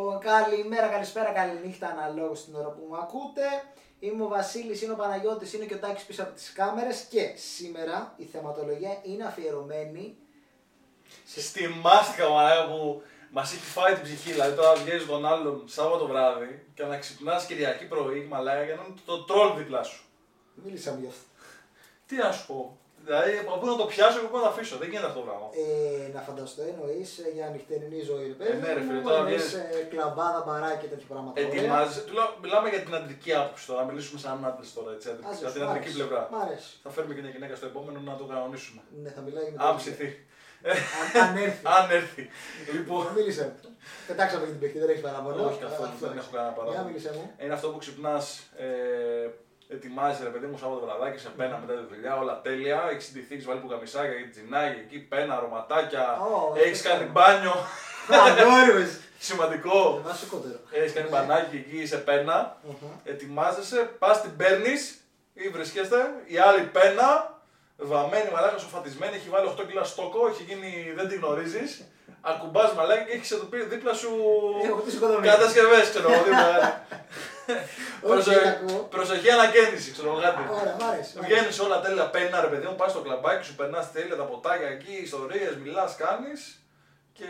Λοιπόν, καλημέρα, καλησπέρα, καληνύχτα αναλόγως στην ώρα που μου ακούτε. Είμαι ο Βασίλης, είναι ο Παναγιώτης, είναι και ο Τάκης πίσω από τις κάμερες και σήμερα η θεματολογία είναι αφιερωμένη. Στη μάστιγα μαλάκα που μας έχει φάει την ψυχή. Δηλαδή τώρα βγαίνεις τον άλλον Σάββατο βράδυ και να ξυπνάς Κυριακή πρωί μαλάκα για να είναι το τρόλ δίπλα σου. Μίλησα μου γι' αυτό. Τι να σου πω. Δηλαδή από πού να το πιάσω και πού να το αφήσω. Δεν γίνεται αυτό το πράγμα. Ε, να φανταστώ εννοείς για νυχτερινή ζωή. ρε παιδί Ε, ναι, ρε μου, φίλε, τώρα εννοείς, βγαίνεις- ε, κλαμπάδα, μπαράκι και τέτοια πράγματα. Ωραία. Ετοιμάζει. Του λέω, μιλάμε για την αντρική άποψη τώρα. Να μιλήσουμε σαν άντρες τώρα. Έτσι, Άσε, για σου, την μ' αντρική αρέσει. πλευρά. Μ' αρέσει. Θα φέρουμε και μια γυναίκα στο επόμενο να το κανονίσουμε. Ναι, θα μιλάει με Αν τον- ψηθεί. Αν, αν έρθει. Αν έρθει. Λοιπόν. Μίλησε. Πετάξαμε και την παιχτή, δεν έχεις παραπονό. Όχι καθόλου, Αυτό δεν είναι. έχω κανένα Για παράδειγμα. μίλησε μου. Είναι αυτό που ξυπνάς, ε, ετοιμάζει ρε παιδί μου Σάββατο βραδάκι, σε πένα μετά τη δουλειά, όλα τέλεια. Έχεις συντηθεί, έχεις βάλει πουγαμισάκια, έχεις τζινάκι, εκεί πένα, αρωματάκια. Ω, έχεις αυτό κάνει είναι. μπάνιο. Αγόρι μου. Σημαντικό. Βασικότερο. Έχεις κάνει μπανάκι εκεί σε πένα. Οχα. Ετοιμάζεσαι, πας την παίρνεις ή βρισκέστε. Η άλλη πένα, βαμμένη μαλάκα, σοφατισμένη, έχει βάλει 8 κιλά στόκο, έχει γίνει, δεν την γνωρίζεις. Ακουμπάς μαλάκα και έχεις εδώ δίπλα σου Έχω χτίσει οικοδομή. κατασκευές, ξέρω εγώ. δίπλα. Όχι, Προσε- δεν ακούω. Προσοχή ανακαίνιση, ξέρω εγώ κάτι. Ωραία, μ' αρέσει. μ' αρέσει. Βγαίνεις όλα τέλεια, πένα ρε παιδί μου, πας στο κλαμπάκι σου, περνάς τέλεια τα ποτάκια εκεί, ιστορίες, μιλάς, κάνεις. Και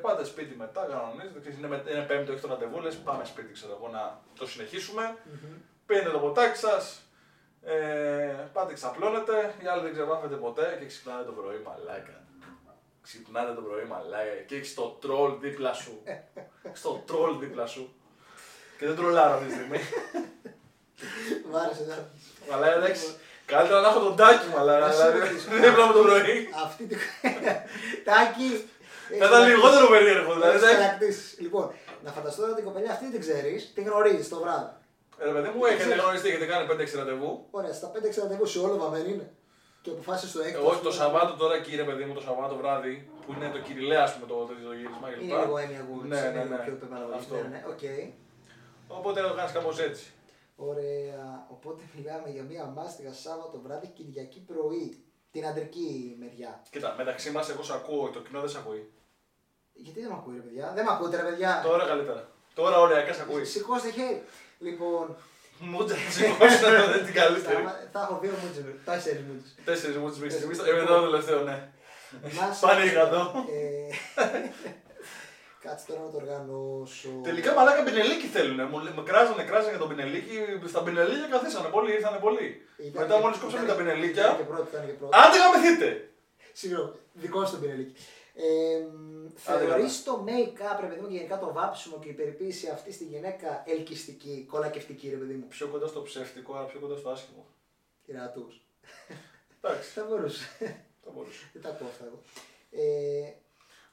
πάτε σπίτι μετά, κανονίζετε. ξέρεις, Είναι, με- είναι πέμπτο, έχεις το ραντεβού, λες πάμε σπίτι, ξέρω εγώ, να το συνεχίσουμε. Μμμ. Πίνετε το ποτάκι σας, ε, πάτε ξαπλώνετε, οι άλλοι δεν ξεβάφετε ποτέ και ξυπνάτε το πρωί, μαλάκα. Ξυπνάτε το πρωί, μαλάκα και έχεις το τρόλ δίπλα σου. στο τρόλ δίπλα σου. Και δεν τρολάρω αυτή τη στιγμή. Μ' άρεσε. ναι. Μαλάκα, εντάξει. Καλύτερα να έχω τον τάκι, μαλάκα. Να Δηλαδή, σου ρωτήσω. δίπλα μου το πρωί. Αυτή τη. Τάκι. Θα ήταν λιγότερο περίεργο, δηλαδή. Έχεις δεν- χαρακτήσεις. Λοιπόν, να φανταστώ ότι την κοπελιά αυτή δεν ξέρεις, την γνωρίζεις το βράδυ. Ε, Ρε παιδί μου, έχετε γνωριστεί, έχετε κάνει 5-6 ραντεβού. Ωραία, στα 5-6 ραντεβού σε όλο βαμμένη είναι. Και αποφάσισες το έκτος. Ε, Όχι το Σαββάτο τώρα, κύριε παιδί μου, το Σαββάτο βράδυ που είναι το κυριλαία, ας πούμε, το, το, το γύρισμα κλπ. Είναι λίγο έννοια που Ναι, ναι, ναι. πιο επαναλαμβανή. Αυτό. Ναι, ναι, οκ. Οπότε το κάνεις κάπως έτσι. Ωραία. Οπότε μιλάμε για μία μάστιγα Σάββατο βράδυ Κυριακή πρωί. Την αντρική μεριά. Κοίτα, μεταξύ μας, εγώ σε ακούω, το κοινό δεν σε ακούει. Γιατί δεν με ακούει, ρε παιδιά; Δεν με ακούτε, ρε παιδιά; Τώρα καλύτερα. Τώρα ωριακά σε ακούει. Σηκώστε χέρι. Λοιπόν, Μούτσα, σηκώσει να δω την καλύτερη. θα, θα έχω δύο μούτζες. Τέσσερις μούτζες. Τέσσερις μούτσε μέχρι στιγμής. Εγώ το τελευταίο, ναι. Να σε- Πάνε εκατό. Ε, Κάτσε τώρα να το οργανώσω. Τελικά μαλάκα πινελίκι θέλουνε. Μου λέ- με κράζανε, κράζανε για τον πινελίκι. Στα πινελίκια καθίσανε πολλοί, ήρθανε πολλοί. Ήταν Μετά και- μόλις κόψαμε ήταν- τα Ήταν και πινελίκια. πρώτο, ήταν και πρώτο. Άντε γαμηθείτε! Συγγνώμη, δικό σου το πινελίκι. Ε, Άντε, θεωρείς το make-up, ρε παιδί μου, και γενικά το βάψιμο και η περιποίηση αυτή στη γυναίκα ελκυστική, κολακευτική, ρε παιδί μου; Πιο κοντά στο ψεύτικο, αλλά πιο κοντά στο άσχημο. Κερατούς. Εντάξει, Θα μπορούσε. θα μπορούσε. Δεν τα ακούω αυτά εγώ. Ε,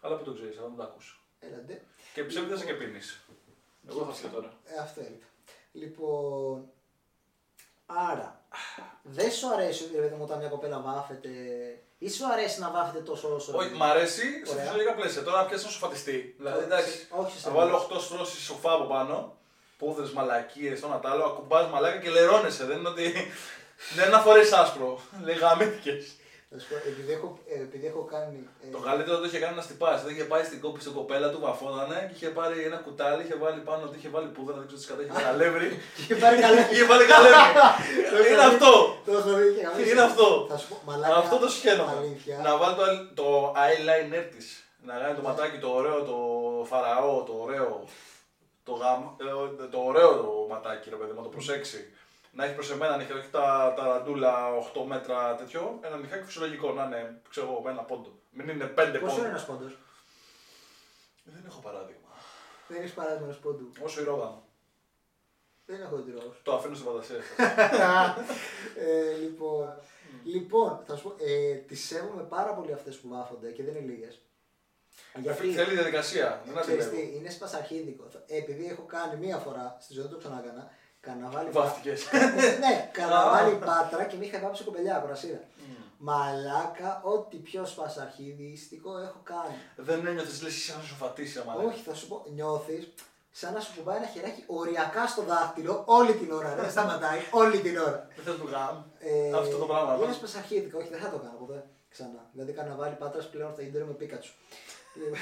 Αλλά που το ξέρεις, αλλά δεν το ακούσω. Έλαντε. Και ψεύδεσαι και πίνεις. Εγώ θα πιω τώρα. Ε, αυτό έλειπε. Λοιπόν, άρα, δεν σου αρέσει ρε παιδί μου όταν μια κοπέλα βάφεται ή σου αρέσει να βάφεται τόσο όσο. ρε Όχι, παιδί μ' μου; αρέσει σε Ωραία. φυσιολογικά πλαίσια. Τώρα να πιάσει να σου φατιστεί. Δηλαδή, εντάξει, Όχι σε θα μένα. βάλω 8 στρώσεις σοφά από πάνω, πούδρες, μαλακίες, το ένα τ' άλλο, ακουμπάς μαλάκα και λερώνεσαι. Δεν είναι ότι. δεν είναι να φορέσει άσπρο. Λέει γαμήθηκες. Να σου πω, επειδή έχω, ε, επειδή έχω κάνει. ε, Το καλύτερο το είχε κάνει να στυπάσει. Δεν είχε πάει στην κόπη στην κοπέλα του, βαφώνανε και είχε πάρει ένα κουτάλι, είχε βάλει πάνω ότι είχε βάλει πούδρα, δεν ξέρω τις σκατά, είχε βάλει αλεύρι. Είχε πάρει καλά. είχε βάλει καλέμι. είναι αυτό. Το έχω δει και γαμίσει. Είναι αυτό. Θα σου πω, μαλάκα. Αυτό το σχέδιο. Αλήθεια. Να βάλει το, το eyeliner της. Να κάνει το Ναι. ματάκι το ωραίο, το φαραώ, το ωραίο. Το, γαμ, ε, το ωραίο το ματάκι, ρε παιδί μου, να το προσέξει. Να έχει προς εμένα νυχάκι, όχι τα, τα ραντούλα 8 μέτρα τέτοιο. Ένα νυχάκι φυσιολογικό, να είναι, ξέρω εγώ, με ένα πόντο. Μην είναι 5 Πόσο πόντο. είναι ένας πόντος; Δεν έχω παράδειγμα. Δεν έχεις παράδειγμα ενός πόντου; Όσο η ρόδα μου. Δεν έχω την ρόγα. Το αφήνω στην φαντασία σας. ε, λοιπόν, λοιπόν, θα σου πω, ε, τις σέβομαι πάρα πολύ αυτές που βάφονται και δεν είναι λίγες. Γιατί θέλει διαδικασία. Δεν ξέρεις αντιλέγω. τι, είναι σπασαρχίδικο. Επειδή έχω κάνει μία φορά, στη ζωή δεν το ξανάκανα, καναβάλι Βάφτηκες. ναι, καναβάλι πάτρα και με είχα βάψει κοπελιά, κορασίρα. Μμ. Μαλάκα, ό,τι πιο σπασαρχίδιστικο έχω κάνει. Δεν ένιωθες λες εσύ να σου φατήσει άμα Όχι, θα σου πω, νιώθεις σαν να σου κουμπάει ένα χεράκι οριακά στο δάχτυλο όλη την ώρα. Δεν σταματάει όλη την ώρα. Δεν θες το γάμ. Ε, Αυτό το πράγμα. Είναι πας. σπασαρχίδικο, όχι, δεν θα το κάνω ποτέ ξανά. Δηλαδή, καναβάλι πάτρας πλέον από τα ίντερνετ με Πίκατσου. Είναι-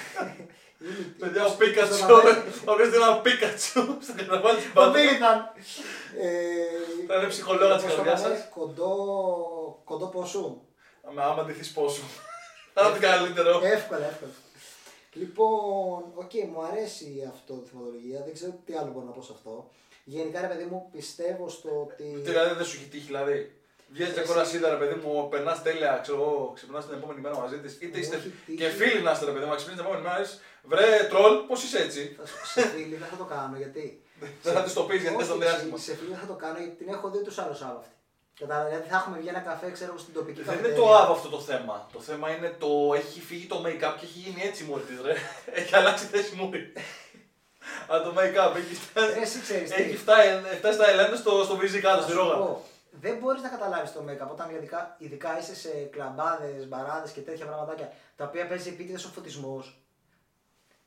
Παιδιά, ο στο Πίκατσου, καβάλι. ο οποίος είναι ένα Πίκατσου στο καρναβάλι της Ο Μπάντα. Μίλιταν. Ε, Θα είναι ψυχολόγα της πώς το καρδιάς λένε, σας. Κοντό, κοντό ποσού. Άμα άμα ντυθείς πόσο. Θα είναι καλύτερο. Εύκολα, εύκολα. Λοιπόν, οκ, μου αρέσει αυτό η θυματολογία. Δεν ξέρω τι άλλο μπορώ να πω σε αυτό. Γενικά, ρε παιδί μου, πιστεύω στο ότι. Τι δηλαδή δεν σου έχει τύχει, δηλαδή; Βγαίνεις μια Εσύ- κορασίδα, ρε παιδί μου, περνάς τέλεια, ξέρω εγώ, ξυπνάς την επόμενη μέρα μαζί της. Είτε Μου είστε έχει τύχει. και φίλοι να είστε, ρε παιδί μου, ξυπνά την επόμενη μέρα. λες, Βρε τρόλ, πώς είσαι έτσι; Θα σου- Σε φίλοι δεν θα το κάνω γιατί. Δεν θα τη το πεις γιατί δεν στο Όχι, διάστημα. Σε φίλοι δεν θα το κάνω γιατί την έχω δει του άλλου Σάββα αυτή. Κατάλαβα, γιατί θα έχουμε βγει ένα καφέ, ξέρω εγώ, στην τοπική Δεν είναι καφετέρια. το άβ αυτό το θέμα. Το θέμα είναι το έχει φύγει το make-up και έχει γίνει έτσι μόρι της, ρε. Έχει αλλάξει θέση μόρι. Αλλά το make-up έχει φτάσει. Ρε, εσύ ξέρεις τι. Έχει φτάσει, φτάσει τα ελένε στο, στο βυζί κάτω, Θα στη σου ρόγα. Πω, Δεν μπορείς να καταλάβεις το make-up όταν ειδικά, ειδικά είσαι σε κλαμπάδες, μπαράδες και τέτοια πραγματάκια τα οποία παίζει επίτηδες ο φωτισμός.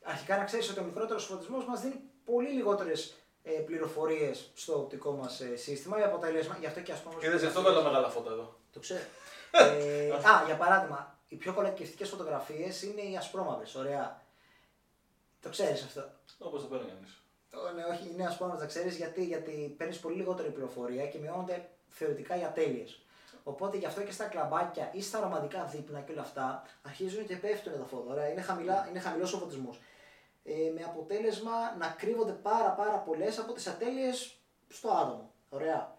Αρχικά να ξέρεις ότι ο μικρότερος φωτισμός μας δίνει πολύ λιγότερες ε, πληροφορίες στο οπτικό μας ε, σύστημα. Με αποτέλεσμα, γι' αυτό και ας πούμε. Είδες, γι' αυτό βάλω μεγάλα φώτα εδώ. Το ξέρω. ε, α, για παράδειγμα, οι πιο κολακευτικές φωτογραφίες είναι οι ασπρόμαυρες. Ωραία. Το ξέρεις αυτό. Όπως το παίρνει κανείς. Ω, Ναι, όχι, είναι ασπρόμαυρες, τα ξέρεις γιατί, γιατί παίρνεις πολύ λιγότερη πληροφορία και μειώνονται θεωρητικά οι ατέλειες. Οπότε γι' αυτό και στα κλαμπάκια ή στα ρομαντικά δείπνα και όλα αυτά αρχίζουν και πέφτουν τα φώτα. Ωραία, είναι, χαμηλά, είναι χαμηλός ο φωτισμός. Ε, με αποτέλεσμα να κρύβονται πάρα πάρα πολλές από τις ατέλειες στο άτομο. Ωραία.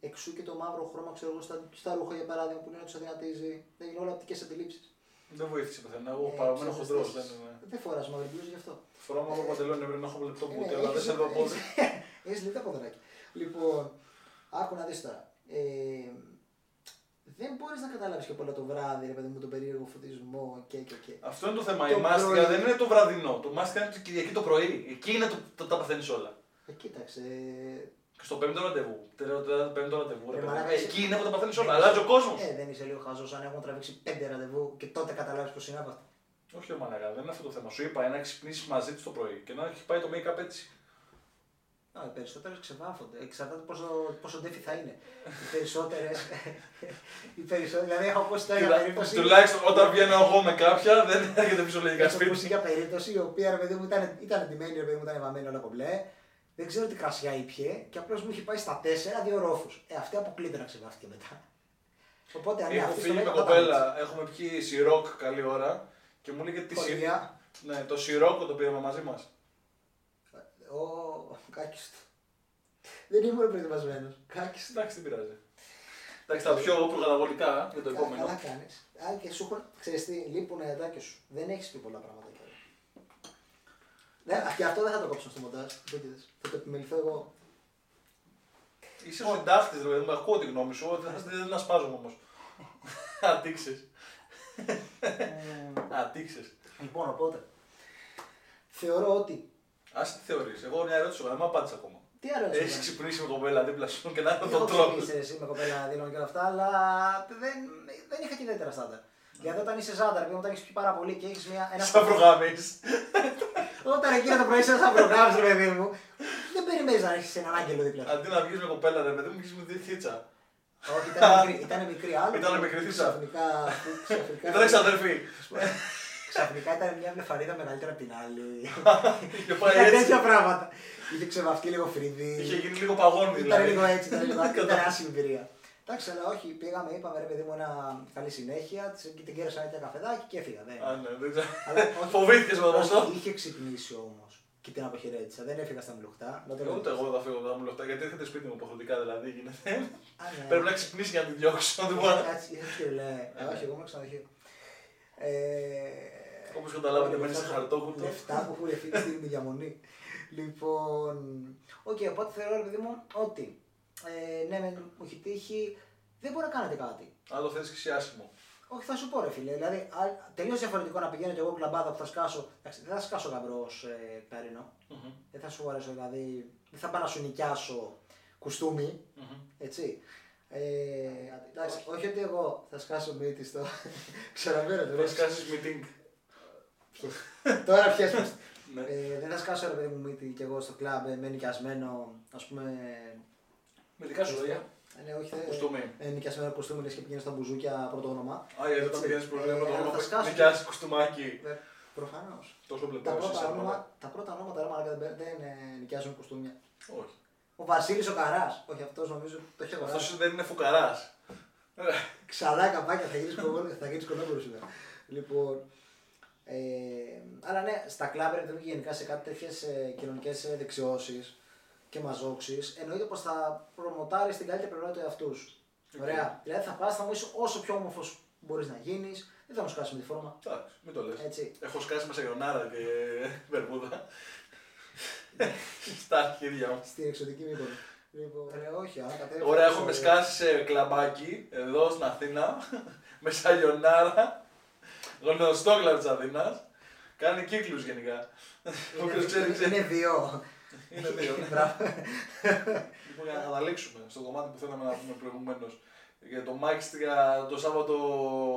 Εξού και το μαύρο χρώμα, ξέρω εγώ, στα, στα ρούχα για παράδειγμα που είναι να του αδυνατίζει. Δεν είναι όλα οπτικές αντιλήψεις. Δεν βοήθησε πουθενά. Εγώ Ε, παραμένω ξέρεις, χοντρό. θες- Δεν είναι. Δεν φοράς μαύρη μπλούζα γι' αυτό. Φοράω μαύρο παντελόνι, πρέπει να έχω λεπτό Ε, μπούτι, ναι, αλλά δεν έχεις- σε εδώ πόδι. έχεις- Έχεις λεπτά ποδαράκια. Λοιπόν, άκου να δεις τώρα. Ε, δεν μπορείς να καταλάβεις και πολλά το βράδυ, ρε παιδί μου, τον περίεργο φωτισμό και και και. Αυτό είναι το θέμα. Το Η μάστιγα πρωί. δεν είναι το βραδινό. Το μάστιγα είναι την Κυριακή το πρωί. Εκεί είναι το, το, τα παθαίνεις όλα. Ε, κοίταξε. Και στο πέμπτο ραντεβού. Τε- τε- Πέμπτο ραντεβού. ρε Ε, παιδί. μαλάκα, Εκεί εσύ- είναι που τα παθαίνεις όλα. Αλλάζει ο κόσμος. Ε, δεν είσαι λίγο χαζός αν έχουν τραβήξει πέντε ραντεβού και τότε καταλάβεις πως είναι άπαθα. Όχι, ρε μαλάκα, δεν είναι αυτό το θέμα. Σου είπα να ξυπνήσεις μαζί της το πρωί και να έχει πάει το make-up έτσι. Α, οι περισσότερες ξεβάφονται. Εξαρτάται πόσο, πόσο ντέφι θα είναι. Οι περισσότερε. οι περισσότερες, δηλαδή, έχω ακούσει τώρα για περίπτωση. Τουλάχιστον όταν βγαίνω εγώ με κάποια δεν έρχεται φυσιολογικά Έχω ακούσει σπίτι. για περίπτωση η οποία ρε παιδί μου ήταν, ήταν εντυμένη, ρε παιδί μου ήταν βαμμένη όλα κομπλέ. Δεν ξέρω τι κρασιά ήπιε και απλώς μου είχε πάει στα τέσσερα δύο ρόφους. Ε, αυτή αποκλείται να ξεβάφτηκε μετά. Οπότε αν είναι Έχω αυτή φύγει στο με μέλλον, θα κοπέλα, έχουμε πιει σιρόκ καλή ώρα και μου λέγε τι πάμε. σιρόκ. Χωριά. Ναι, το σιρόκο το πήραμε μαζί μας. Ο κάκιστο. Δεν ήμουν προετοιμασμένος. Κάκιστο. Εντάξει, δεν πειράζει. Εντάξει, τα πιο προκαταβολικά για το επόμενο. Καλά κάνεις. Αν και σου έχουν. Ξέρεις τι, λείπουν τα ядάκια σου. Δεν έχεις πει πολλά πράγματα κιόλα. Ναι, και αυτό δεν θα το κόψω στο μοντάζ. Δεν είδες. Θα το επιμεληθώ εγώ. Είσαι ο συντάχτη, ρε παιδί μου, ακούω τη γνώμη σου, δεν, δεν ασπάζομαι όμως. Ατύξε. Ατύξε. λοιπόν, οπότε. Θεωρώ ότι. Α τι θεωρείς. Εγώ μια ερώτηση σου, δεν μου απάντησε ακόμα. Τι αρέσει. Έχει ξυπνήσει με κοπέλα δίπλα σου και να Δεν το έχω τρώνε. ξυπνήσει εσύ με κοπέλα δίνω και όλα αυτά, αλλά δεν, δεν είχα και ιδιαίτερα στάνταρ. Γιατί όταν είσαι ζάντα, επειδή όταν έχεις πει πάρα πολύ και έχεις μια. Ένα Σαν προγάμι. Όταν εκείνο το πρωί είσαι σαν προγράμμα, ρε παιδί μου, δεν περιμένεις να έχεις έναν άγγελο δίπλα σου. Αντί να βγεις με κοπέλα, ρε παιδί μου, βγεις με τη θίτσα. Όχι, ήταν μικρή, ήταν μικρή άλλο. Ήταν μικρή θύσα. Ξαφνικά. ξαφνικά, Ήταν εξαδερφή. Ξαφνικά ήταν μια βλεφαρίδα μεγαλύτερη από την άλλη. Και πάει Ήταν έτσι. τέτοια πράγματα. Είχε ξεβαφτεί λίγο φρύδι. Είχε γίνει λίγο παγόνι Ήταν δηλαδή. λίγο έτσι, ήταν λίγο ήταν άσχημη εμπειρία. Εντάξει, αλλά όχι, πήγαμε, είπαμε ρε παιδί μου ένα καλή συνέχεια, της- και την κέρασα ένα καφεδάκι και έφυγα. Δεν. Α, ναι, δεν ξέρω. Αλλά όχι- Φοβήθηκες με το όχι, ποσό. Είχε ξυπνήσει όμως και την αποχαιρέτησα. Δεν έφυγα στα μιλουχτά. να το Ε, λέω. Ούτε εγώ θα φύγω από τα μου λεφτά γιατί έρχεται σπίτι μου υποχρεωτικά δηλαδή γίνεται. Α, ναι. Πρέπει να ξυπνήσει για να την διώξω. να την πω. Έτσι, έτσι και λέει. Ε, Όχι, εγώ είμαι ξενοδοχείο. Ε, Όπως καταλάβατε, λεφτά μένει σε που- χαρτόκουτο. Λεφτά που έχουν φύγει στην διαμονή. Λοιπόν. Οκ, οπότε θεωρώ, ρε παιδί μου, ότι ε, ναι, μεν μου έχει τύχει, δεν μπορεί να κάνετε κάτι. Αν το θες και εσύ άσχημο. Όχι, θα σου πω ρε φίλε. Δηλαδή, τελείως διαφορετικό να πηγαίνω και εγώ κλαμπάδα που θα σκάσω. Εντάξει, δεν θα σκάσω γαμπρό ε, καρίνο. Μμμ, Δεν θα σου αρέσω, δηλαδή. Δεν θα πάω να σου νοικιάσω κουστούμι. μμμ. Έτσι. Ε, εντάξει, όχι ότι εγώ θα σκάσω μύτη στο. Ξαναπέρα το Θες κάνεις meeting. Τώρα πιες μας. Ναι. Ε, δεν θα σκάσω ρε παιδί μου μύτη κι εγώ στο κλαμπ ε, με νοικιασμένο, ας πούμε. Με δικά σου λόγια. Ε, ναι, όχι, θε- Κουστούμι. ε, νοικιασμένο κουστούμι λες και πηγαίνεις στα μπουζούκια πρώτο όνομα. Α, γιατί όταν Έτσι. πηγαίνεις Ε, προβλήματα αλλά το θα όνομα σκάσω. νοικιάσεις κουστούμάκι. Ε, Προφανώς. Τόσο Τα, μπλεκό εσύ πρώτα είσαι. όνομα- τα πρώτα ονόματα ρε μαλάκα, δεν, δεν ε, νοικιάζουν κουστούμια. Όχι. Ο Βασίλης ο Καράς. Όχι αυτός νομίζω το έχει αγοράσει. Αυτός δεν είναι φουκαράς. Ξαλά καπάκια, θα γίνεις κομμάτι, θα γίνεις κονόπορο σήμερα. Λοιπόν. Ε, αλλά ναι, στα κλαμπ ρε παιδί μου, και γενικά σε κάτι τέτοιες κοινωνικές δεξιώσεις και μαζόξεις, εννοείται πως θα προμοτάρεις την καλύτερη πλευρά του εαυτού σου. Οκ. Ωραία. Δηλαδή θα πας, θα μου είσαι όσο πιο όμορφος μπορείς να γίνεις, δεν θα μου σκάσεις με τη φόρμα. Εντάξει, μην το λες. Έτσι. Έχω σκάσει με σαγιονάρα και βερμούδα. Στα αρχίδια μου. Στην εξωτική μήκονο. Λοιπόν, ε, όχι, αν κατέβει. Ωραία, έχουμε σκάσει σε κλαμπάκι εδώ στην Αθήνα με σαλιονάρα. Γνωστό κλαμπ τη Αθήνα. Κάνει κύκλους γενικά. Όποιος ξέρει, ξέρει. Είναι δύο. Είναι δύο. ναι. Μπράβο. Λοιπόν, για να καταλήξουμε στο κομμάτι που θέλαμε να πούμε προηγουμένως. Για το μάχιστηκα το Σάββατο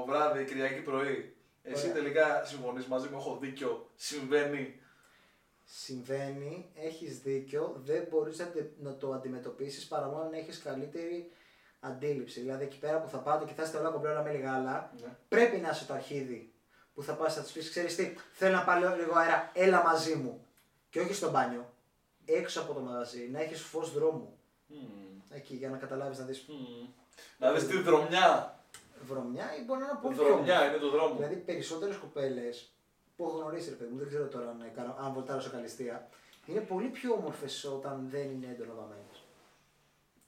βράδυ, Κυριακή πρωί. Εσύ Ωραία. τελικά συμφωνείς μαζί μου, έχω δίκιο. Συμβαίνει. Συμβαίνει, έχεις δίκιο, δεν μπορείς να, τε- να το αντιμετωπίσεις παρά μόνο να έχεις καλύτερη αντίληψη. Δηλαδή εκεί πέρα που θα πάτε και θα είστε όλα κομπλέ με γάλα, Ναι. πρέπει να είσαι το αρχίδι που θα πας θα του πει: Ξέρεις τι, θέλω να πάρω λίγο αέρα, έλα μαζί μου. Και όχι στο μπάνιο, έξω από το μαγαζί, να έχεις φως δρόμου. Μμμ. Εκεί για να καταλάβεις να δεις Μμμ. Να δεις τη δρομιά. βρωμιά ή μπορεί να είναι πολύ πιο Δρομιά είναι το δρόμο. Δηλαδή περισσότερες κοπέλε που έχω γνωρίσει, ρε παιδί μου, δεν ξέρω τώρα αν, κάνω, αν βολτάρω σε καλυστία, είναι πολύ πιο όμορφες όταν δεν είναι έντονα βαμμένε.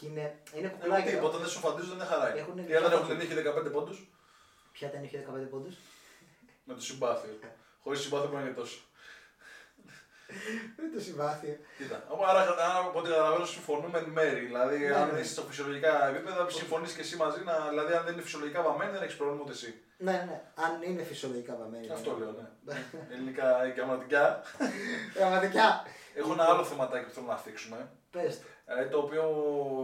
Και είναι, είναι Εγώ κουκλάκια. τίποτα, όταν δεν σου φαντίζουν δεν είναι χαρά. Έχουνε Οι άλλοι δικιά έχουν νύχει 15 πόντους Ποια ήταν είχε 15 πόντους; με το συμπάθειο. Χωρίς συμπάθειο δεν είναι τόσο. Δεν το συμπάθειο. Κοίτα, από- άρα άρα, από ό,τι καταλαβαίνω συμφωνούμε εν μέρη. Δηλαδή, Ναι, αν ναι. είσαι στο φυσιολογικά επίπεδα, συμφωνείς και εσύ μαζί. Να, δηλαδή, αν δεν είναι φυσιολογικά βαμμένη, δεν έχεις πρόβλημα ούτε εσύ. Ναι, ναι, αν είναι φυσιολογικά βαμμένοι. Αυτό λέω, ναι. Ελληνικά και γραμματικά. Πραγματικά. Έχω ένα άλλο θεματάκι που θέλω να θίξουμε. Πες το. Ε, το οποίο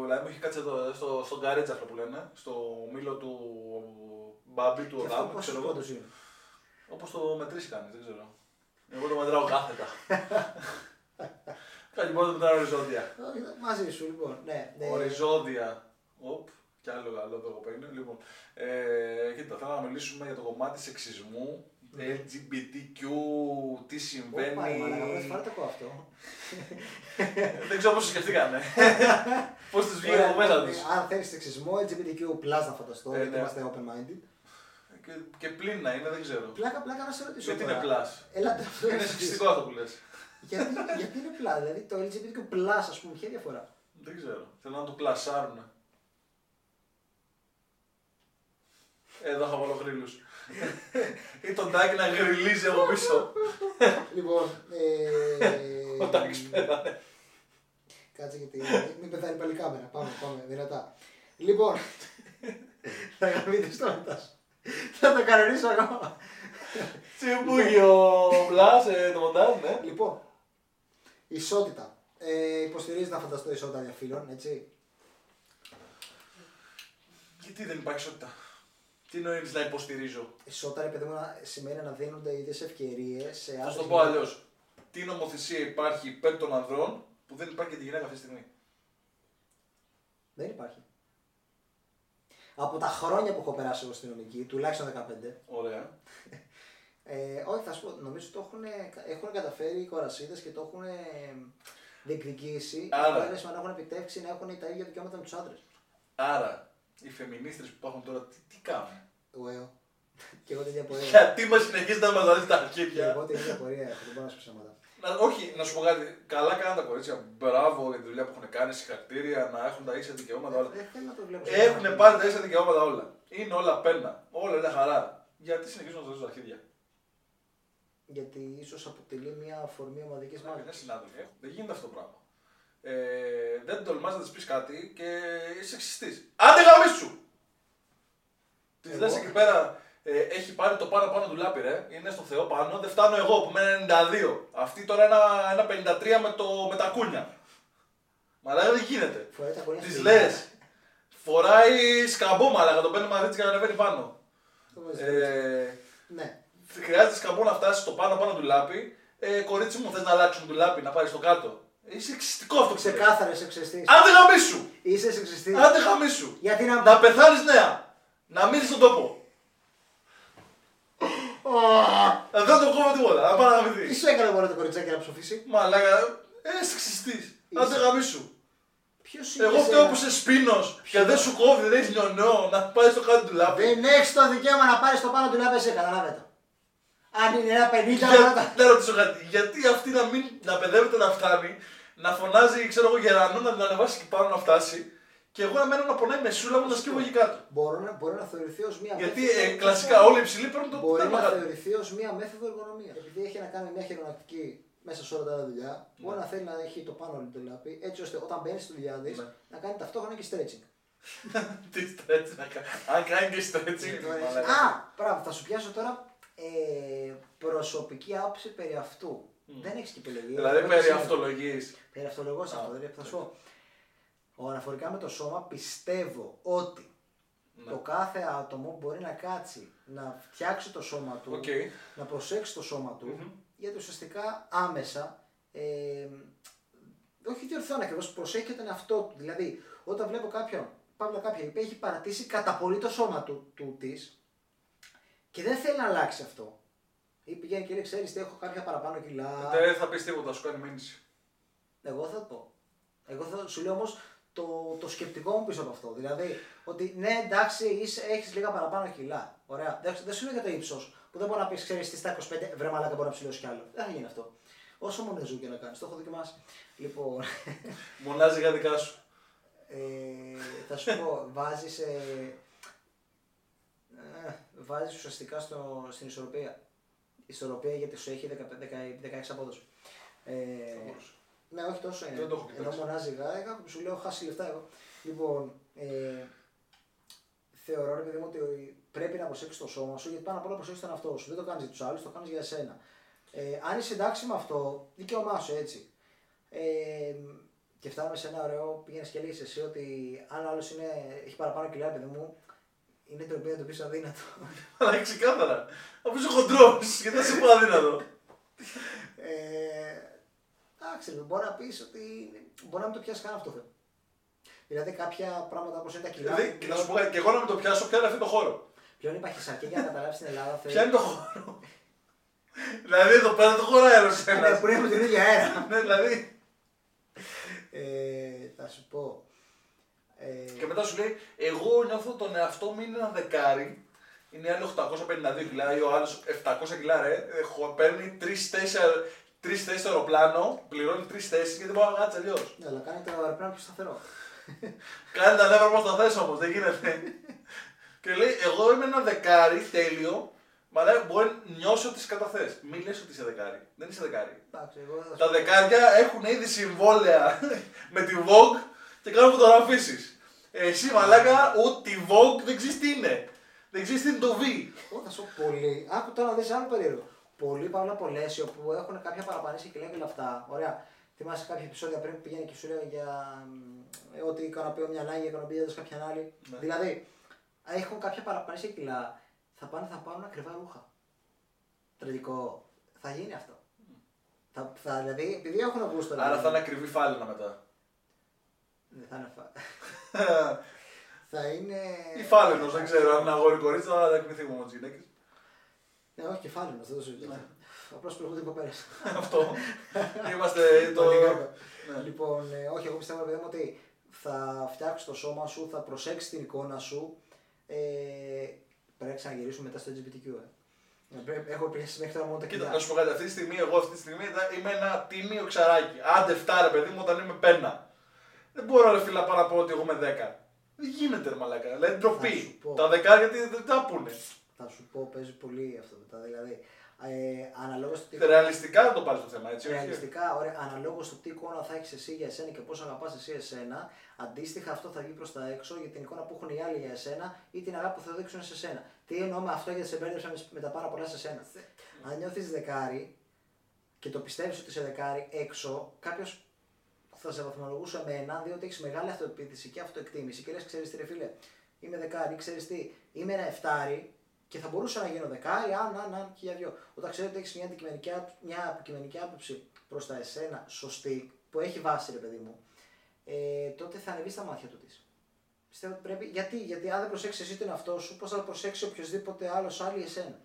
δηλαδή, μου έχει κάτσει εδώ, στο, στον καρέτσαφλο που λένε, στο μήλο του Μπάμπη, του Και αυτό Οδάμου, πόσους ξέρω εγώ. πόντους είναι. Όπως το μετρήσει κανείς, δεν ξέρω. Εγώ το μετράω κάθετα. Κάτι μόνο το μετράω οριζόντια. Όχι, Μαζί σου, λοιπόν. Ναι, ναι. Οριζόντια. Οπ, κι άλλο καλό το έχω παίρνει. Λοιπόν, ε, κοίτα, θέλω να μιλήσουμε για το κομμάτι σεξισμού, LGBTQ, τι Ωπα, ρε μαλάκα, πρώτη συμβαίνει. φορά το ακούω αυτό; Δεν ξέρω πώς το σκεφτήκανε. Πώς τους βγήκε Ωραία, από μέσα λοιπόν, τους. Αν θέλεις σεξισμό, LGBTQ να φανταστώ, Ε, γιατί ναι. είμαστε open-minded. Και, και πλήν να είναι, δεν ξέρω. Πλάκα, πλάκα να σε ρωτήσω. Γιατί τώρα. είναι plus; Έλα, αυτό Είναι να σου σεξιστικό πεις. αυτό που λες. γιατί, γιατί είναι πλά, δηλαδή το LGBTQ plus, ας πούμε, ποια διαφορά; Δεν ξέρω. Θέλω να το πλασάρουν. Εδώ θα βάλω γρήλους. Ή τον Τάκη να γριλίζει από πίσω. λοιπόν, ε, Ο Τάκης πέθανε. Κάτσε γιατί μην πεθάνει πάλι η κάμερα. Πάμε, πάμε, δυνατά. Λοιπόν, θα γραμμείτε στο μετά. Θα το κανονίσω εγώ. Τσιμπούγιο πλάς, ε, το μοντάζ, ναι. Λοιπόν, ισότητα. Ε, υποστηρίζεις να φανταστώ ισότητα για φίλων, έτσι; Γιατί δεν υπάρχει ισότητα; Τι νοείς να υποστηρίζω. Ισότητα, ρε παιδί μου, να- σημαίνει να δίνονται οι ίδιες ευκαιρίες σε Θα άντρες σου το και πω γυναίκες. αλλιώς. Τι νομοθεσία υπάρχει υπέρ των ανδρών που δεν υπάρχει για τη γυναίκα αυτή τη στιγμή; Δεν υπάρχει. Από τα χρόνια που έχω περάσει εγώ στην νομική, τουλάχιστον 15, Ωραία. Ε, όχι, θα σου πω, νομίζω το έχουν, έχουν καταφέρει οι κορασίδες και το έχουν διεκδικήσει. Άρα. Άρα. να έχουν επιτεύξει να έχουν τα ίδια δικαιώματα με τους άντρες. Άρα, οι φεμινίστρες που υπάρχουν τώρα τι, τι κάνουν; Εγώ. και εγώ την ίδια πορεία. Γιατί μας συνεχίζει να μας δώσει τα και αρχίδια. εγώ την ίδια πορεία έχω, δεν μπορώ να σου πω ψέματα. Να, όχι, να σου πω κάτι. Καλά κάνουν τα κορίτσια. Μπράβο για τη δουλειά που έχουν κάνει. Συγχαρητήρια να έχουν τα ίσια δικαιώματα όλα. Δεν θέλω να το βλέπω. Έχουν πάρει τα ίσια δικαιώματα όλα. Είναι όλα πένα. Όλα είναι χαρά. Γιατί συνεχίζουν να σα δώσουν τα αρχίδια; Γιατί ίσως αποτελεί μια αφορμή ομαδικής Είναι μάχη. συνάδελφοι. Δεν γίνεται αυτό το πράγμα. Ε, δεν τολμάς να της πεις κάτι και είσαι σεξιστής. Άντε γαμίσου! Της Εγώ; λες εκεί πέρα, ε, έχει πάρει το πάνω πάνω του λάπη, ρε. Είναι στο Θεό πάνω, δεν φτάνω εγώ που είμαι 92. Αυτή τώρα ένα, ένα 53 με, το, με τα κούνια. Μαλάκα δεν γίνεται. Φοράει τα γονιά Της στη λες. γυναίκα. Φοράει σκαμπό μαλάκα, το παίρνει μαζί τη και ανεβαίνει πάνω. Το βάζεις. Ε, Ναι. χρειάζεται σκαμπό να φτάσεις στο πάνω πάνω του λάπη. Ε, κορίτσι μου, θες να αλλάξουμε του λάπη, να πάρεις στο κάτω. Είσαι εξιστικό αυτό που λες. Ξεκάθαρα σεξιστή. Άντε γαμίσου! Είσαι σεξιστή. Άντε γαμίσου! Γιατί να. Να πεθάνεις νέα! Να μείνεις στον τόπο! Ε, Δεν το κόβω τίποτα, να πάει να Τι γαμηθεί. σου έκανε μόνο το κοριτσάκι να ψοφήσει; Μαλάκα, έσυξες της. Αν δεν γαμίσου. Ποιος είναι. Εγώ φταίω που είσαι σπίνος και δεν σου κόβει, δεν έχει νιονό να πάει στο κάτω του λάπη. Δεν έχεις το δικαίωμα να πάρεις το πάνω του λάπη εσύ, καταλάβετε. Αν είναι ένα 50 Για, γράμματα. να ρωτήσω κάτι, γιατί αυτή να μην να παιδεύεται να φτάνει, να φωνάζει, ξέρω εγώ, γερανό, να την ανεβάσει και πάνω να φτάσει, και εγώ να μένω να πονάει με σούλα μου να σκύβω εκεί κάτω. Μπορεί να, μπορεί να θεωρηθεί ως μία Γιατί μέθοδο- ε, κλασικά όλοι οι υψηλοί παίρνουν το Μπορεί τέρμα να κάτω. θεωρηθεί ως μία μέθοδο εργονομίας. Επειδή έχει να κάνει μια χειρονακτική μέσα σε όλα τα άλλα δουλειά, μπορεί να θέλει να έχει το πάνω του λάπη, έτσι ώστε όταν μπαίνει στη δουλειά της Ναι. να κάνει ταυτόχρονα και stretching. Τι stretch να κάνει. Αν κάνει και stretching. μαλάκα. Α, πράγμα, θα σου πιάσω τώρα ε, προσωπική άποψη περί αυτού. Δεν έχεις και επιλογή. Δηλαδή Εγώ περί τι σημαίνει. αυτολογής. Περί αυτολογώ σε Α, αυτό. Δηλαδή, θα σου πω. Ο, αναφορικά με το σώμα, πιστεύω ότι Ναι. το κάθε άτομο μπορεί να κάτσει να φτιάξει το σώμα του, Οκ. να προσέξει το σώμα του, Μμμ. γιατί ουσιαστικά άμεσα, ε, όχι διορθώνει ακριβώς, προσέχει και τον εαυτό του. Δηλαδή, όταν βλέπω κάποιον, παύλα κάποια, η οποία έχει παρατήσει κατά πολύ το σώμα του, του της και δεν θέλει να αλλάξει αυτό. Ή πηγαίνει και λέει, ξέρεις τι, έχω κάποια παραπάνω κιλά. Δεν θα πεις τίποτα, σου κάνει μήνυση. Εγώ θα το πω. Εγώ θα σου λέω όμως το, το σκεπτικό μου πίσω από αυτό. Δηλαδή, ότι ναι, εντάξει, έχεις λίγα παραπάνω κιλά. Ωραία. Δεν, δεν σου λέω για το ύψος που δεν μπορεί να πεις, ξέρεις, τι στα 25 βρε μαλάκα μπορεί να ψηλώσει κι άλλο. Δεν θα γίνει αυτό. Όσο μόνο ζού και να κάνει, το έχω δοκιμάσει. Λοιπόν, Μονάζει για δικά σου. ε, θα σου πω, βάζεις. Ε, ε, βάζεις ουσιαστικά στο, στην ισορροπία. Ισορροπία γιατί σου έχει 15, 16 απόδοση. Ε, Θα μπορούσε. ναι, όχι τόσο είναι. Δεν το έχω Εδώ κοιτάξει. μονάζει γάικα που σου λέω χάσει λεφτά εγώ. Λοιπόν, ε, θεωρώ ρε παιδί μου ότι πρέπει να προσέξεις το σώμα σου γιατί πάνω απ' όλα προσέξεις τον εαυτό σου. Δεν το κάνεις για τους άλλους, το κάνεις για εσένα. Ε, αν είσαι εντάξει με αυτό, δικαίωμά σου έτσι. Ε, και φτάνουμε σε ένα ωραίο, πήγαινες και λύσεις εσύ ότι αν άλλος έχει παραπάνω κιλά, παιδί μου, είναι ντροπή να το πεις αδύνατο. Αλλά ξεκάθαρα. Αφού είσαι χοντρός, γιατί θα σε πω αδύνατο. Ε, εντάξει, ρε, μπορεί να πεις ότι μπορεί να μην το πιάσεις καν αυτό το θέμα. Δηλαδή κάποια πράγματα όπως είναι τα κιλά. Δηλαδή, και να σου πω κάτι, και εγώ να με το πιάσω, ποια είναι αυτή το χώρο; Ποιον είπα χισαρκή για να καταλάβεις στην Ελλάδα. θέλει- Ποια είναι το χώρο; δηλαδή εδώ πέρα δεν χωράει άλλο Ναι, ένας. που είναι με την ίδια αέρα. Ναι, δηλαδή. Ε, θα σου πω. Ε, Και μετά σου λέει, εγώ νιώθω τον εαυτό μου είναι ένα δεκάρι. Είναι οι άλλοι 852 κιλά ή ο άλλος 700 κιλά, ρε. Έχω, παίρνει τρεις θέσεις στο αεροπλάνο, πληρώνει τρεις θέσεις γιατί μπορεί να κάτσει αλλιώς. ναι, αλλά κάνει το αεροπλάνο πιο σταθερό. Κάνει τα νεύρα μα τα θε όμως, δεν γίνεται. και λέει, εγώ είμαι ένα δεκάρι τέλειο, μα λέει, μπορεί να νιώσω τι καταθέσεις. Μην λες ότι είσαι δεκάρι. Δεν είσαι δεκάρι. Εντάξει, εγώ θα σου Τα πω. δεκάρια έχουν ήδη συμβόλαια με τη Vogue και κάνουν φωτογραφίσεις. Εσύ μαλάκα, ούτε τη Vogue δεν ξέρεις τι είναι. Δεν ξέρεις τι είναι το V. Εγώ θα σου πω πολύ. Άκου τώρα να δεις άλλο περίεργο. Πολλοί παύλα πολλέ που έχουν κάποια παραπανήσια κιλά και όλα αυτά. Ωραία. Θυμάσαι κάποια επεισόδια πριν που πήγαινε και σου λέω για ε, ότι ικανοποιώ μια ανάγκη, ικανοποιώντας κάποια άλλη. Ναι. Δηλαδή, έχουν κάποια παραπανήσια κιλά, θα πάνε θα πάρουν ακριβά ρούχα. Τραγικό. Θα γίνει αυτό. Θα, θα, δηλαδή, επειδή έχουν γούστο. Άρα δηλαδή, θα είναι ακριβή φάλαινα μετά. Δεν θα είναι. φα- θα είναι. Ή φάλαινος, δεν ξέρω αν είναι αγόρι κορίτσι, θα εκμηθούμε με τι γυναίκες. Ναι, όχι κεφάλαιο, δεν το συζητάω. Ναι. Απλώς προηγούνται κοπέλες. Αυτό. Είμαστε το. Πολύ καλό. Ναι. Λοιπόν, ε, όχι, εγώ πιστεύω παιδί μου ότι θα φτιάξεις το σώμα σου, θα προσέξεις την εικόνα σου. Ε, πρέπει να ξαναγυρίσουμε μετά στο LGBTQ. Ε. Ε, πρέπει- Έχω πιάσει μέχρι τώρα μόνο τα Κοίτα, κοινά. να σου πω κάτι, αυτή τη στιγμή, εγώ αυτή τη στιγμή θα- είμαι ένα τίμιο ξαράκι. Άντε φτάρε, παιδί μου, όταν είμαι πένα. Δεν μπορώ ρε φίλα πάρα να πω ότι εγώ είμαι 10. Δεν γίνεται, ρε μαλάκα. Δηλαδή Θα ντροπή. σου πω. Τα δεκάρια τι δεν τα πούνε. Θα σου πω, παίζει πολύ αυτό μετά. Δηλαδή, ε, αναλόγως στο τι. Ρεαλιστικά να το πάρεις το θέμα, έτσι. όχι; Ρεαλιστικά, ωραία, αναλόγως στο τι εικόνα θα έχεις εσύ για εσένα και πόσο αγαπάς εσύ εσένα, αντίστοιχα αυτό θα βγει προς τα έξω για την εικόνα που έχουν οι άλλοι για εσένα ή την αγάπη που θα δείξουν σε εσένα. Τι εννοώ με αυτό γιατί σε μπέρδεψα με- με τα πάρα πολλά σε εσένα. Αν νιώθεις δεκάρι και το πιστεύεις ότι είσαι δεκάρι έξω, κάποιος θα σε βαθμολογούσε εμένα, διότι έχεις μεγάλη αυτοεπίθεση και αυτοεκτίμηση και λες: Ξέρεις τι, ρε φίλε, είμαι δεκάρι, ξέρεις τι, είμαι ένα εφτάρι και θα μπορούσα να γίνω δεκάρι, αν, αν, αν και για δυο. Όταν ξέρει ότι έχεις μια, αντικειμενική, άπ- μια αποκειμενική άποψη προς τα εσένα, σωστή, που έχει βάση, ρε παιδί μου, ε, τότε θα ανεβείς στα μάτια του της. Πιστεύω ότι πρέπει. Γιατί, γιατί αν δεν προσέξεις εσύ τον εαυτό σου, πώς θα προσέξει οποιοδήποτε άλλος άλλη εσένα.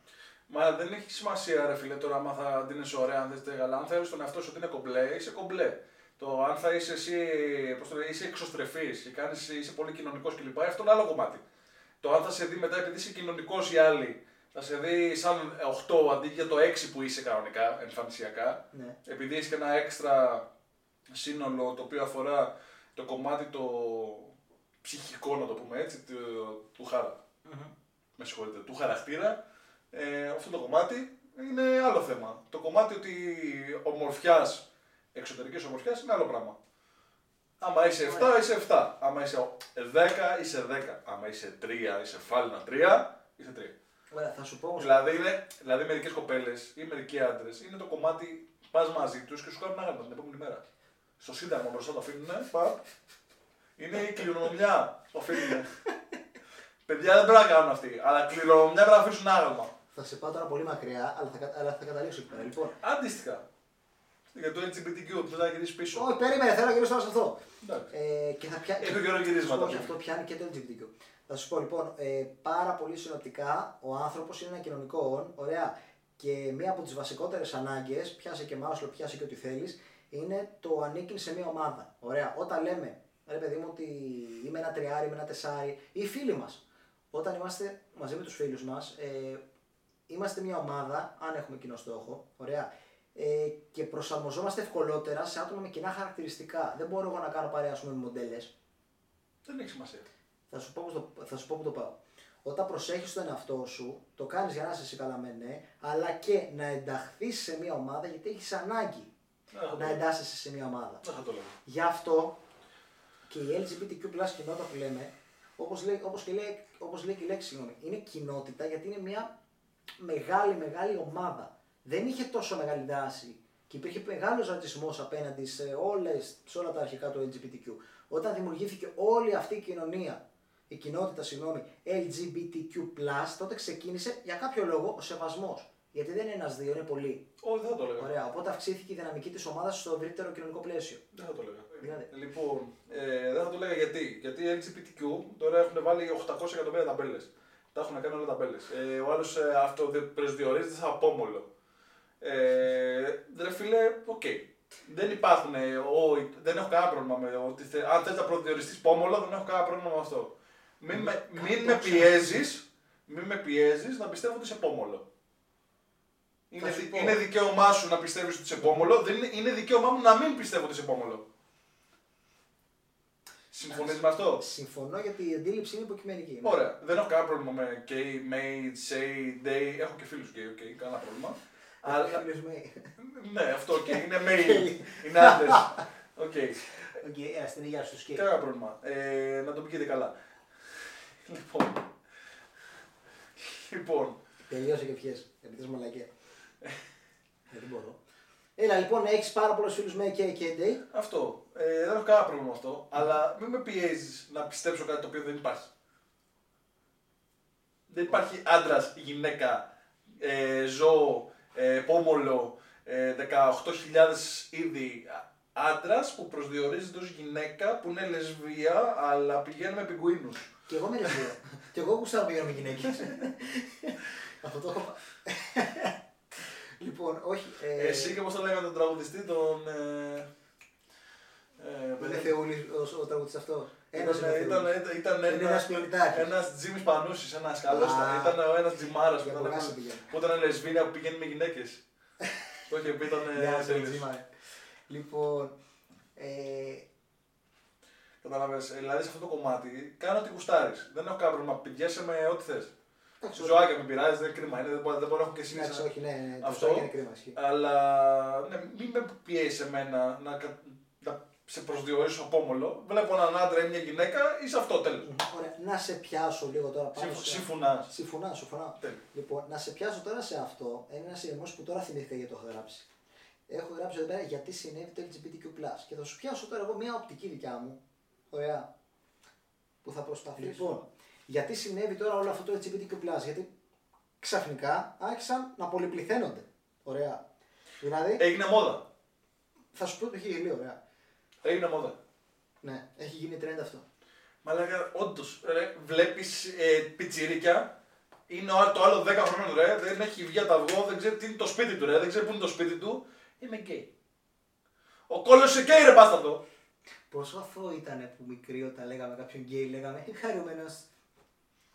Μα δεν έχει σημασία, ρε φίλε, τώρα άμα θα δίνει ωραία, αν δεν αλλά αν θέλει τον εαυτό σου ότι είναι κομπλέ, είσαι κομπλέ. Το αν θα είσαι εσύ, πώς το λέει, είσαι εξωστρεφής και κάνεις, είσαι πολύ κοινωνικός κλπ. Αυτό είναι άλλο κομμάτι. Το αν θα σε δει μετά επειδή είσαι κοινωνικός οι άλλοι, θα σε δει σαν 8 αντί για το 6 που είσαι κανονικά, εμφανισιακά. Ναι. Επειδή έχει και ένα έξτρα σύνολο το οποίο αφορά το κομμάτι το ψυχικό, να το πούμε έτσι, του, του χαρα με συγχωρείτε, του χαρακτήρα, ε, αυτό το κομμάτι είναι άλλο θέμα. Το κομμάτι ότι ομορφιάς, εξωτερικής ομορφιάς είναι άλλο πράγμα. Άμα είσαι 7, είσαι 7. Άμα είσαι 10, είσαι 10. Άμα είσαι 3, είσαι φάλινα 3, είσαι 3. Ωραία, θα σου πω όμως, Δηλαδή, είναι, δηλαδή μερικές κοπέλες ή μερικοί άντρες είναι το κομμάτι πας μαζί τους και σου κάνουν άγαλμα την επόμενη μέρα. Στο σύνταγμα μπροστά το αφήνουν, παπ. Είναι η κληρονομιά που αφήνουν. Παιδιά δεν πρέπει να κάνουν αυτοί, αλλά κληρονομιά πρέπει να αφήσουν άγαλμα. θα σε πάω τώρα πολύ μακριά, αλλά θα, κα- αλλά θα καταλήξω εκεί πέρα. Λοιπόν, Αντίστοιχα. Για το LGBTQ που θα γυρίσει πίσω. όχι, περίμενε, θέλω να γυρίσω τώρα σε αυτό. Εντάξει. Ε, και θα πια... Έχω καιρό γυρίσματα. Όχι, αυτό πιάνει και το LGBTQ. Θα σου πω λοιπόν, ε, πάρα πολύ συνοπτικά ο άνθρωπος είναι ένα κοινωνικό όν, ωραία. Και μία από τις βασικότερες ανάγκες, πιάσε και μάσλο, πιάσε και ό,τι θέλεις, είναι το ανήκει σε μία ομάδα. Ωραία. Όταν λέμε, ρε παιδί μου, ότι είμαι ένα τριάρι, είμαι ένα τεσάρι, ή οι φίλοι μας. Όταν είμαστε μαζί με τους φίλους μας, ε, είμαστε μια ομάδα, αν έχουμε κοινό στόχο, ωραία, ε, και προσαρμοζόμαστε ευκολότερα σε άτομα με κοινά χαρακτηριστικά. Δεν μπορώ εγώ να κάνω παρέα, ας πούμε, με μοντέλες. Δεν έχει σημασία. Θα σου πω πώς το, θα σου πω που το πάω. Όταν προσέχεις τον εαυτό σου, το κάνεις για να είσαι εσύ καλά με ναι, αλλά και να ενταχθείς σε μια ομάδα γιατί έχεις ανάγκη Δεν θα το να λέγα. εντάσσεσαι σε μια ομάδα. Δεν θα το λέγα. Γι' αυτό και η LGBTQ κοινότητα που λέμε, όπως λέει, όπως και λέει, όπως λέει και η λέξη, συγγνώμη, είναι κοινότητα γιατί είναι μια μεγάλη μεγάλη ομάδα. Δεν είχε τόσο μεγάλη δράση και υπήρχε μεγάλος ρατσισμός απέναντι σε, όλες, σε όλα τα αρχικά του LGBTQ. Όταν δημιουργήθηκε όλη αυτή η κοινωνία, η κοινότητα, συγγνώμη, LGBTQ+, τότε ξεκίνησε για κάποιο λόγο ο σεβασμός. Γιατί δεν είναι ένας δύο, είναι πολλοί. Όχι, δεν θα το λέγα. Ωραία, οπότε αυξήθηκε η δυναμική της ομάδας στο ευρύτερο κοινωνικό πλαίσιο. Δεν θα το λέγα. Δηλαδή. Λοιπόν, ε, δεν θα το λέγα γιατί. Γιατί οι LGBTQ τώρα έχουν βάλει 800 εκατομμύρια ταμπέλες. Τα έχουν κάνει όλα ταμπέλες. Ε, ο άλλος ε, αυτοπροσδιορίζεται σαν απόμολο. Ε, ρε φίλε, οκ. Δεν υπάρχουν, ε, ο, δεν έχω κανένα πρόβλημα με ότι θε, αν θες να προσδιοριστείς πόμολο, δεν έχω κανένα πρόβλημα με αυτό. Μην, με, μην με πιέζεις, μην με πιέζεις να πιστεύω ότι είσαι πόμολο. Είναι, σου δι- πω. είναι δικαίωμά σου να πιστεύεις ότι είσαι πόμολο, δεν είναι, είναι δικαίωμά μου να μην πιστεύω ότι είσαι πόμολο. Συμφωνείς με αυτό; Συμφωνώ γιατί η αντίληψη είναι υποκειμενική. Ωραία. Δεν έχω κανένα πρόβλημα με gay, made, say, day. Έχω και φίλους gay, οκ, κανένα πρόβλημα. Αλλά... Αλλά, Φίλος με... ναι, αυτό και είναι male. είναι άντρες. Οκ. Οκ, ε, στην υγεία σου σκέφτε. Κανένα πρόβλημα. Ε, να το πηγαίνετε καλά. Λοιπόν. Λοιπόν. Τελείωσε και πιες. Επειδή θες μαλακία. Ε, δεν μπορώ. Έλα λοιπόν, έχεις πάρα πολλούς φίλους με και και day. Αυτό. Ε, δεν έχω κανένα πρόβλημα με αυτό. Αλλά μην με πιέζεις να πιστέψω κάτι το οποίο δεν υπάρχει. Δεν υπάρχει άντρας, γυναίκα, ε, ζώο, ε, πόμολο, ε, 18.000 είδη άντρας που προσδιορίζεται ως γυναίκα που είναι λεσβία αλλά πηγαίνει με πιγκουίνους. Και εγώ με λεσβία. και εγώ γουστάρω να πηγαίνω με γυναίκες. Αυτό το έχω πα- Λοιπόν, όχι. ε, Εσύ και πώ το λέγανε τον τραγουδιστή, τον. Ε, ε, Είναι θεούλης ο, ο τραγουδιστής αυτός. Ένας Ήταν, είναι ήταν, θεούλης. ήταν, ήταν Είναι ένα, ένας πλανητάρχης. ένας Τζίμις Πανούσης, ένας καλός Α. ήταν. Ήταν ο ένας Τζιμάρας που Για ήταν, κουράση πηγαίνει. που ήταν λεσβήνια που πηγαίνει με γυναίκες. Το είχε πει, ήταν Γεια ε, σου, τέλειος. Τζίμα, ε. Λοιπόν, ε, Καταλαβαίνεις, ε, δηλαδή σε αυτό το κομμάτι κάνω ό,τι γουστάρεις. Δεν έχω κανένα πρόβλημα, πηγαίνεσαι με ό,τι θες. εντάξει, Ζωάκια με πειράζει, δεν είναι κρίμα, είναι, δεν μπορώ, δεν μπορώ να έχω και Εντάξει, συνήθεια. όχι, ναι, ναι, το Αυτό. αυτό είναι κρίμα. ισχύει. Αλλά ναι, μην με πιέσεις εμένα να, κα- να σε προσδιορίσω απόμολο. Βλέπω έναν άντρα ή μια γυναίκα, είσαι αυτό τέλος. Ωραία, να σε πιάσω λίγο τώρα πάνω Συμφ- σε- Συμφωνάς. Συμφωνά, συμφωνά. Τέλεια. Λοιπόν, να σε πιάσω τώρα σε αυτό. Είναι ένα ηρεμό που τώρα θυμήθηκα γιατί το έχω γράψει. Έχω γράψει εδώ πέρα γιατί συνέβη το LGBTQ. Και θα σου πιάσω τώρα εγώ μια οπτική δικιά μου. Ωραία. Που θα προσπαθήσω. Λοιπόν, γιατί συνέβη τώρα όλο αυτό το LGBTQ. Γιατί ξαφνικά άρχισαν να πολυπληθαίνονται. Ωραία. Δηλαδή, Έγινε μόδα. θα σου πω το έχει γελίο, ωραία. Έγινε μόδα. Ναι, έχει γίνει trend αυτό. Μαλάκα, όντως, βλέπεις ε, πιτσιρίκια Είναι ο, το άλλο 10 χρονών ρε, δεν έχει βγει από τα αυγό, δεν ξέρει τι είναι το σπίτι του ρε, δεν ξέρει πού είναι το σπίτι του. Είμαι γκέι. Ο κόλλος σε γκέι ρε μπάσταρτο. Πόσο αθώο ήταν που μικρή όταν λέγαμε κάποιον γκέι, λέγαμε «Ε, χαρούμενος.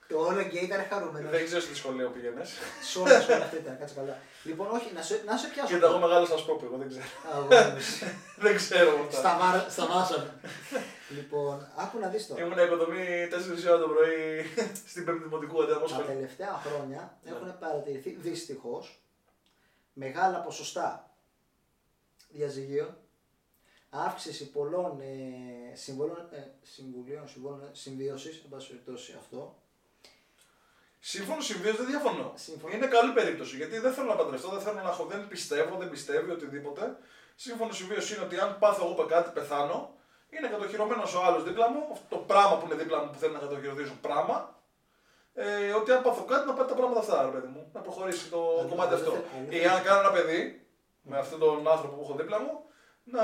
Το όλο γκέι ήταν χαρούμενος. Δεν ξέρω σε τι σχολείο πήγαινες. Σε όλα σχόλια αυτό ήταν, κάτσε καλά. Λοιπόν, όχι, να σε, να σε πιάσω. Κοίτα, εγώ μεγάλο σα πω, εγώ δεν ξέρω. Αγώνες. δεν ξέρω αυτά. Στα, βάρα- στα βάσανα. λοιπόν, άκου να δεις το. Ήμουν οικοδομή 4 ώρα το πρωί στην Πέμπτη Δημοτικού αντί να πάω Τα σχολείο. τελευταία χρόνια Ναι. έχουν παρατηρηθεί δυστυχώς μεγάλα ποσοστά διαζυγίων, αύξηση πολλών ε, συμβολών, ε, συμβουλίων, συμβόλων συμβίωσης, εν πάση περιπτώσει αυτό. Σύμφωνο συμβίωση δεν διαφωνώ. Σύμφωνο. Είναι καλή περίπτωση γιατί δεν θέλω να παντρευτώ, δεν θέλω να έχω, δεν πιστεύω, δεν πιστεύει οτιδήποτε. Σύμφωνο συμβίωση είναι ότι αν πάθω εγώ κάτι, πεθάνω. Είναι κατοχυρωμένος ο άλλος δίπλα μου, αυτό το πράγμα που είναι δίπλα μου που θέλει να κατοχυρωθήσω πράγμα. Ε, ότι αν πάθω κάτι να πάρει τα πράγματα αυτά, ρε παιδί μου. Να προχωρήσει το Αλλά κομμάτι δεν αυτό. θε- αλλά δεν Ή αν κάνω ένα παιδί με αυτόν τον άνθρωπο που έχω δίπλα μου, να,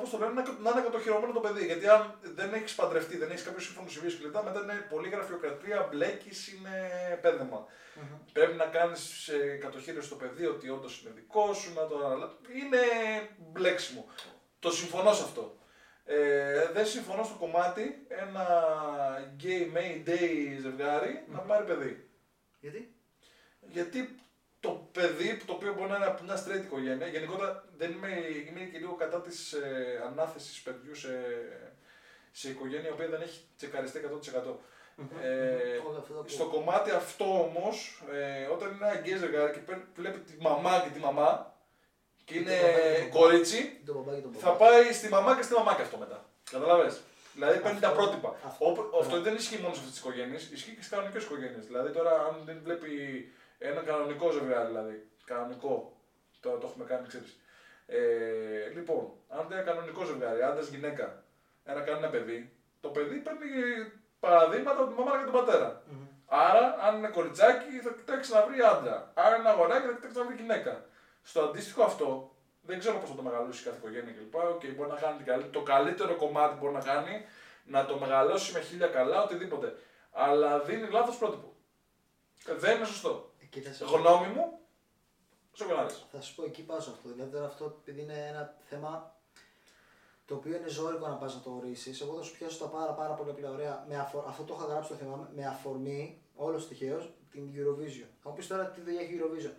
πώς το λένε, να, να είναι κατοχυρωμένο το παιδί. Γιατί αν δεν έχεις παντρευτεί, δεν έχεις κάποιο σύμφωνο συμβίωση και μετά, μετά είναι πολύ γραφειοκρατία, μπλέκεις, είναι πέδεμα. Πρέπει να κάνεις κατοχήρωση στο παιδί ότι όντως είναι δικό σου, να το αναλάβει. Είναι μπλέξιμο. Το συμφωνώ σε αυτό. Ε, δεν συμφωνώ στο κομμάτι ένα gay may day ζευγάρι να πάρει παιδί. Γιατί; Γιατί το παιδί, το οποίο μπορεί να είναι από μια straight οικογένεια, γενικότερα δεν είμαι, είμαι και λίγο κατά της ε, ανάθεσης παιδιού σε, σε οικογένεια η οποία δεν έχει τσεκαριστεί 100%. Ε, Όλο αυτό που- στο κομμάτι αυτό όμως, ε, όταν είναι ένα γκέι ζευγάρι και παίρνει- βλέπει τη μαμά και τη μαμά και Και είναι το παπά και το κορίτσι, Το μπαμπάκι τον θα μπαμπά. πάει στη μαμά και στη μαμά και αυτό μετά. Καταλαβες. Δηλαδή παίρνει τα Αυτό- πρότυπα. αυτό- Όπου- ναι. Αυτό δεν ισχύει μόνο σε αυτές τις οικογένειες, ισχύει και στις κανονικές οικογένειες. Δηλαδή τώρα, αν δεν βλέπει ένα κανονικό ζευγάρι, δηλαδή. Κανονικό. Τώρα το έχουμε κάνει, ξέρεις. Ε, λοιπόν, αν δεν είναι κανονικό ζευγάρι, άντρας γυναίκα, ένα κάνει ένα παιδί, το παιδί παίρνει παραδείγματα από τη μαμά και τον πατέρα. Μμμ. Άρα, αν είναι κοριτσάκι, θα κοιτάξει να βρει άντρα. Άρα, είναι αγοράκι, θα κοιτάξει να βρει γυναίκα. Στο αντίστοιχο αυτό, δεν ξέρω πώς θα το μεγαλώσει κάθε οικογένεια κλπ. Okay, μπορεί να κάνει την καλή- το καλύτερο κομμάτι που μπορεί να κάνει, να το μεγαλώσει με χίλια καλά, οτιδήποτε. Αλλά δίνει λάθος πρότυπο. Ε, Δεν είναι σωστό. Εκεί θα σε- Γνώμη μου, σε κονάρες. Θα σου πω εκεί πάω σε αυτό. Δηλαδή τώρα αυτό επειδή είναι ένα θέμα το οποίο είναι ζώρικο να πας να το ορίσεις. Εγώ θα σου πιάσω τα πάρα, πάρα πολύ απλά ωραία. Με αφο... Αυτό το είχα γράψει το θέμα με αφορμή, όλος τυχαίως, την Eurovision. Θα μου πεις τώρα τι δουλειά έχει η Eurovision.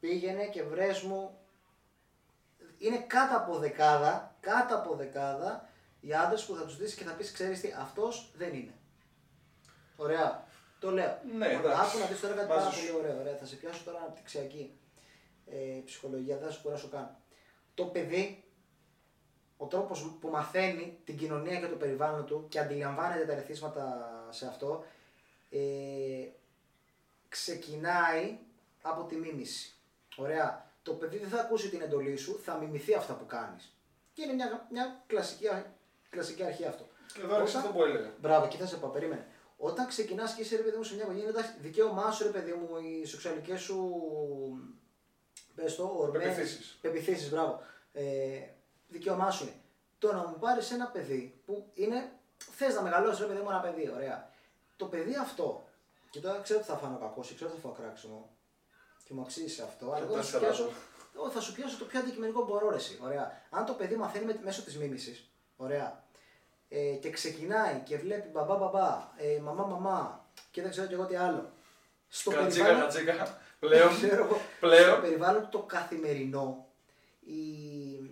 Πήγαινε και βρες μου. Είναι κάτω από δεκάδα, κάτω από δεκάδα οι άντρες που θα τους δεις και θα πεις: Ξέρεις τι, αυτός δεν είναι. Ωραία. Το λέω. Ναι, Λοιπόν, εντάξει. Άκου να δεις τώρα κάτι Μαζί πάρα σου. πολύ ωραίο. Ωραία. Θα σε πιάσω τώρα αναπτυξιακή ε, ψυχολογία, δεν θα σου κουράσω καν. Το παιδί, ο τρόπος που μαθαίνει την κοινωνία και το περιβάλλον του και αντιλαμβάνεται τα ρεθίσματα σε αυτό, ε, ξεκινάει από τη μίμηση. Ωραία. Το παιδί δεν θα ακούσει την εντολή σου, θα μιμηθεί αυτά που κάνεις. Και είναι μια, μια κλασική, κλασική αρχή αυτό. Και εδώ έρχεσαι Όταν- αυτό που έλεγα. Μπράβο, εκεί θα σε πάω, περίμενε. Όταν ξεκινάς και είσαι ρε παιδί μου σε μια οικογένεια, εντάξει, δικαίωμά σου ρε παιδί μου, οι σεξουαλικές σου. Πες το, ορμές, Πεπιθήσεις. πεπιθήσεις, μπράβο. Ε, δικαίωμά σου είναι. Το να μου πάρεις ένα παιδί που είναι. Θες να μεγαλώσεις ρε παιδί μου ένα παιδί, ωραία. Το παιδί αυτό, και τώρα ξέρω ότι θα φάνω κακό, ξέρω ότι θα φάω κράξιμο και μου αξίζει αυτό, αλλά εγώ θα σου τέσσερα πιάσω, του. εγώ θα σου πιάσω το πιο αντικειμενικό που μπορώ, ρε, εσύ, ωραία. Αν το παιδί μαθαίνει με- μέσω της μίμησης, ωραία, ε, και ξεκινάει και βλέπει μπαμπά μπαμπά, ε, μαμά μαμά και δεν ξέρω και εγώ τι άλλο. Στο Κατσίκα, περιβάλλον, κατσίκα. Πλέον. ξέρω εγώ, πλέον. στο περιβάλλον το καθημερινό, η,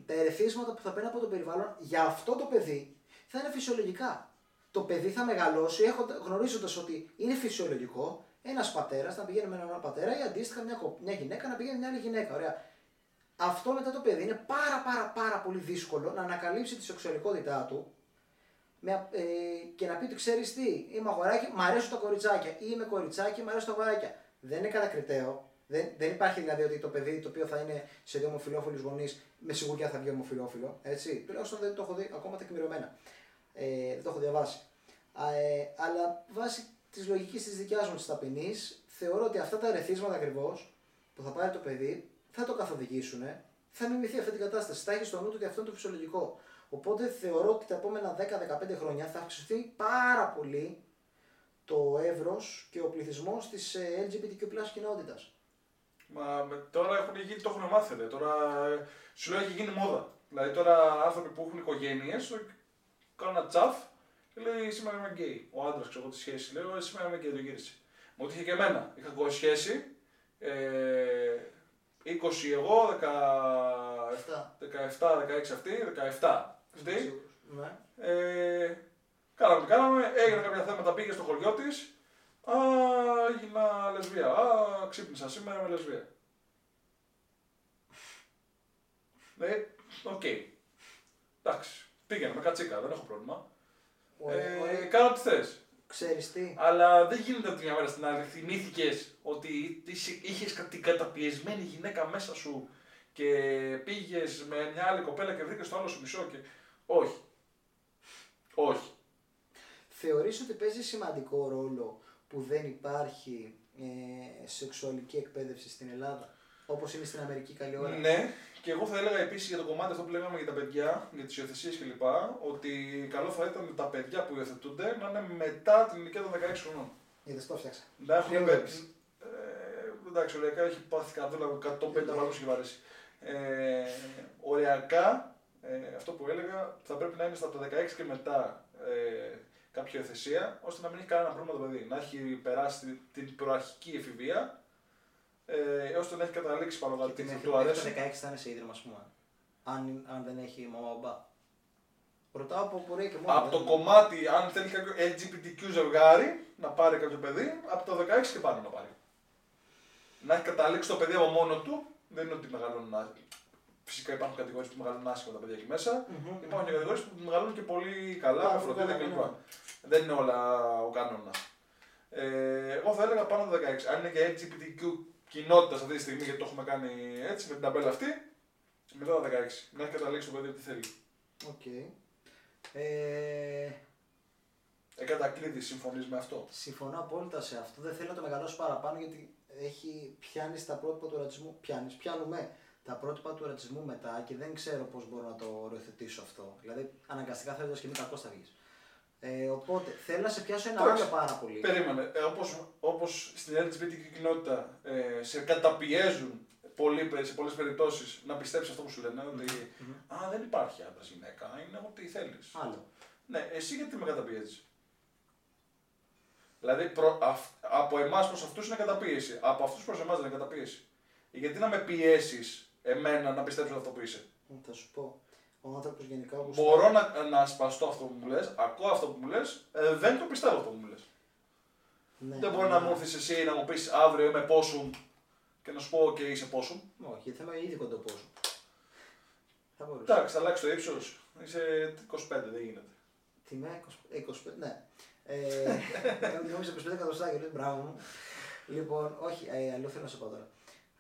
τα ερεθίσματα που θα παίρνει από το περιβάλλον για αυτό το παιδί θα είναι φυσιολογικά. Το παιδί θα μεγαλώσει γνωρίζοντας ότι είναι φυσιολογικό ένας πατέρας να πηγαίνει με έναν πατέρα ή αντίστοιχα μια, κο- μια γυναίκα να πηγαίνει με μια άλλη γυναίκα. Ωραία. Αυτό μετά το παιδί είναι πάρα πάρα πάρα πολύ δύσκολο να ανακαλύψει τη σεξουαλικότητά του με, ε, και να πει ότι ξέρεις τι, είμαι αγοράκι, μ' αρέσουν τα κοριτσάκια ή είμαι κοριτσάκι, μ' αρέσουν τα αγοράκια. Δεν είναι κατακριτέο. Δεν, δεν υπάρχει δηλαδή ότι το παιδί το οποίο θα είναι σε δύο ομοφυλόφιλους γονείς με σιγουριά θα βγει ομοφυλόφιλο. Έτσι. Τουλάχιστον δεν το έχω δει ακόμα τεκμηριωμένα. Ε, δεν το έχω διαβάσει. Α, ε, αλλά βάσει της λογικής της δικιάς μου της ταπεινής, θεωρώ ότι αυτά τα ερεθίσματα ακριβώς που θα πάρει το παιδί θα το καθοδηγήσουν, θα μιμηθεί αυτή την κατάσταση. Θα έχει στο νου του ότι αυτό είναι το φυσιολογικό. Οπότε θεωρώ ότι τα επόμενα 10-15 χρόνια θα αυξηθεί πάρα πολύ το εύρος και ο πληθυσμός της ε, LGBTQ κοινότητας. Μα με- τώρα έχουν γίνει, το έχουν μάθει. ρε. Τώρα ε, σου λέω έχει γίνει μόδα. Δηλαδή τώρα άνθρωποι που έχουν οικογένειες κάνουν ένα τσαφ και λέει σήμερα είμαι γκέι. Ο άντρας ξέρω εγώ τη σχέση λέω «Ε, σήμερα είμαι γκέι, το γύρισε. Μου το είχε και εμένα. Είχα εγώ σχέση. Ε, 20 εγώ, 17, Αυτά. 16 αυτή, 17 αυτή. Ναι. Ε, κάναμε, κάναμε, έγιναν κάποια θέματα, πήγε στο χωριό της. Α, έγινα λεσβία. Α, ξύπνησα σήμερα με λεσβία. Ναι, οκ. Εντάξει. Πήγαινε με κατσίκα, δεν έχω πρόβλημα. Ωραία, Ε, ωραία. κάνω τι θες. Ξέρεις τι, Αλλά δεν γίνεται από τη μια μέρα στην άλλη. Θυμήθηκες ότι είχες την καταπιεσμένη γυναίκα μέσα σου και πήγες με μια άλλη κοπέλα και βρήκες το άλλο σου μισό. Και... Όχι. Όχι. θεωρείς ότι παίζει σημαντικό ρόλο που δεν υπάρχει ε, σεξουαλική εκπαίδευση στην Ελλάδα, όπως είναι στην Αμερική καλή ώρα; Ναι, και εγώ θα έλεγα επίσης για το κομμάτι αυτό που λέγαμε για τα παιδιά, για τις υιοθεσίες κλπ. Ότι καλό θα ήταν τα παιδιά που υιοθετούνται να είναι μετά την ηλικία των 16 χρονών. Είδες το φτιάξα. Να έχουν Λίγο πέ- έπεισε. Ε, εντάξει, οριακά έχει πάθει καθόλου 150 βαθμούς και βαρέσει. Ε, οριακά, ε, αυτό που έλεγα, θα πρέπει να είναι στα από τα 16 και μετά ε, κάποια υιοθεσία, ώστε να μην έχει κανένα πρόβλημα το παιδί. Να έχει περάσει την- την προαρχική εφηβεία, ε, ώστε να έχει καταλήξει πάνω Και κάτω τι μέχρι του μέχρι αρέσει. το 16 θα είναι σε ίδρυμα, ας πούμε. Αν, αν δεν έχει μαμά μπαμπά. Ρωτάω από πορεία και μόνο. Από το δεν- κομμάτι, αν θέλει κάποιο LGBTQ ζευγάρι να πάρει κάποιο παιδί, από το 16 και πάνω να πάρει. Να έχει καταλήξει το παιδί από μόνο του, δεν είναι ότι μεγαλώνουν άσχημα. Φυσικά υπάρχουν κατηγορίες που μεγαλώνουν άσχημα τα παιδιά εκεί μέσα. Μμμ, Υπάρχουν και μμμ. κατηγορίες που μεγαλώνουν και πολύ καλά, Πάρα με πολύ φροντίδα καλά, κλπ. ναι. Δεν είναι όλα ο κανόνας. Ε, εγώ θα έλεγα πάνω από το 16. Αν είναι και LGBTQ κοινότητας αυτή τη στιγμή, γιατί το έχουμε κάνει έτσι με την ταμπέλα αυτή, μετά το 16. Να έχει καταλήξει το παιδί τι θέλει. Οκ. Ε, Ε, κατακλείδι, συμφωνείς με αυτό; συμφωνώ απόλυτα σε αυτό. Δεν θέλω να το μεγαλώσω παραπάνω γιατί έχει πιάνει τα πρότυπα του ρατσισμού. Πιάνεις, πιάνουμε τα πρότυπα του ρατσισμού μετά και δεν ξέρω πώς μπορώ να το οριοθετήσω αυτό. Δηλαδή, αναγκαστικά θέλοντας και μη κακό θα βγεις. Ε, οπότε θέλω να σε πιάσω ένα Εντάξει. Ε, άλλο πάρα πολύ. Περίμενε. Ε, όπως, όπως στην LGBTQ κοινότητα ε, σε καταπιέζουν πολύ, σε πολλές περιπτώσεις να πιστέψεις αυτό που σου λένε, ότι Μμμ. α, δεν υπάρχει άντρας γυναίκα, είναι ό,τι θέλεις. Άλλο. Ναι, εσύ γιατί με καταπιέζεις; Δηλαδή προ, αυ- από εμάς προς αυτούς είναι καταπίεση, από αυτούς προς εμάς δεν είναι καταπίεση. Γιατί να με πιέσεις εμένα να πιστέψω αυτό που είσαι. Ε, Θα σου πω. Ο άνθρωπος γενικά όπως Μπορώ να, να σπαστώ αυτό που μου λες, ακούω αυτό που μου λες, ε, δεν το πιστεύω αυτό που μου λες. Ναι, Δεν μπορεί να ναι. μου έρθεις εσύ να μου πεις αύριο είμαι πόσου και να σου πω και είσαι πόσου. Όχι, θέμα ήδη κοντοπόσο. Θα μπορούσε. Εντάξει, θα αλλάξει το ύψος. Είσαι 25, δεν γίνεται. Τιμέ 20, 25, ναι. Ε, νόμιζα 25 εκατοστάκια, λες μπράβο μου. Λοιπόν, όχι, ε, αλλιώ θέλω να σου πω τώρα.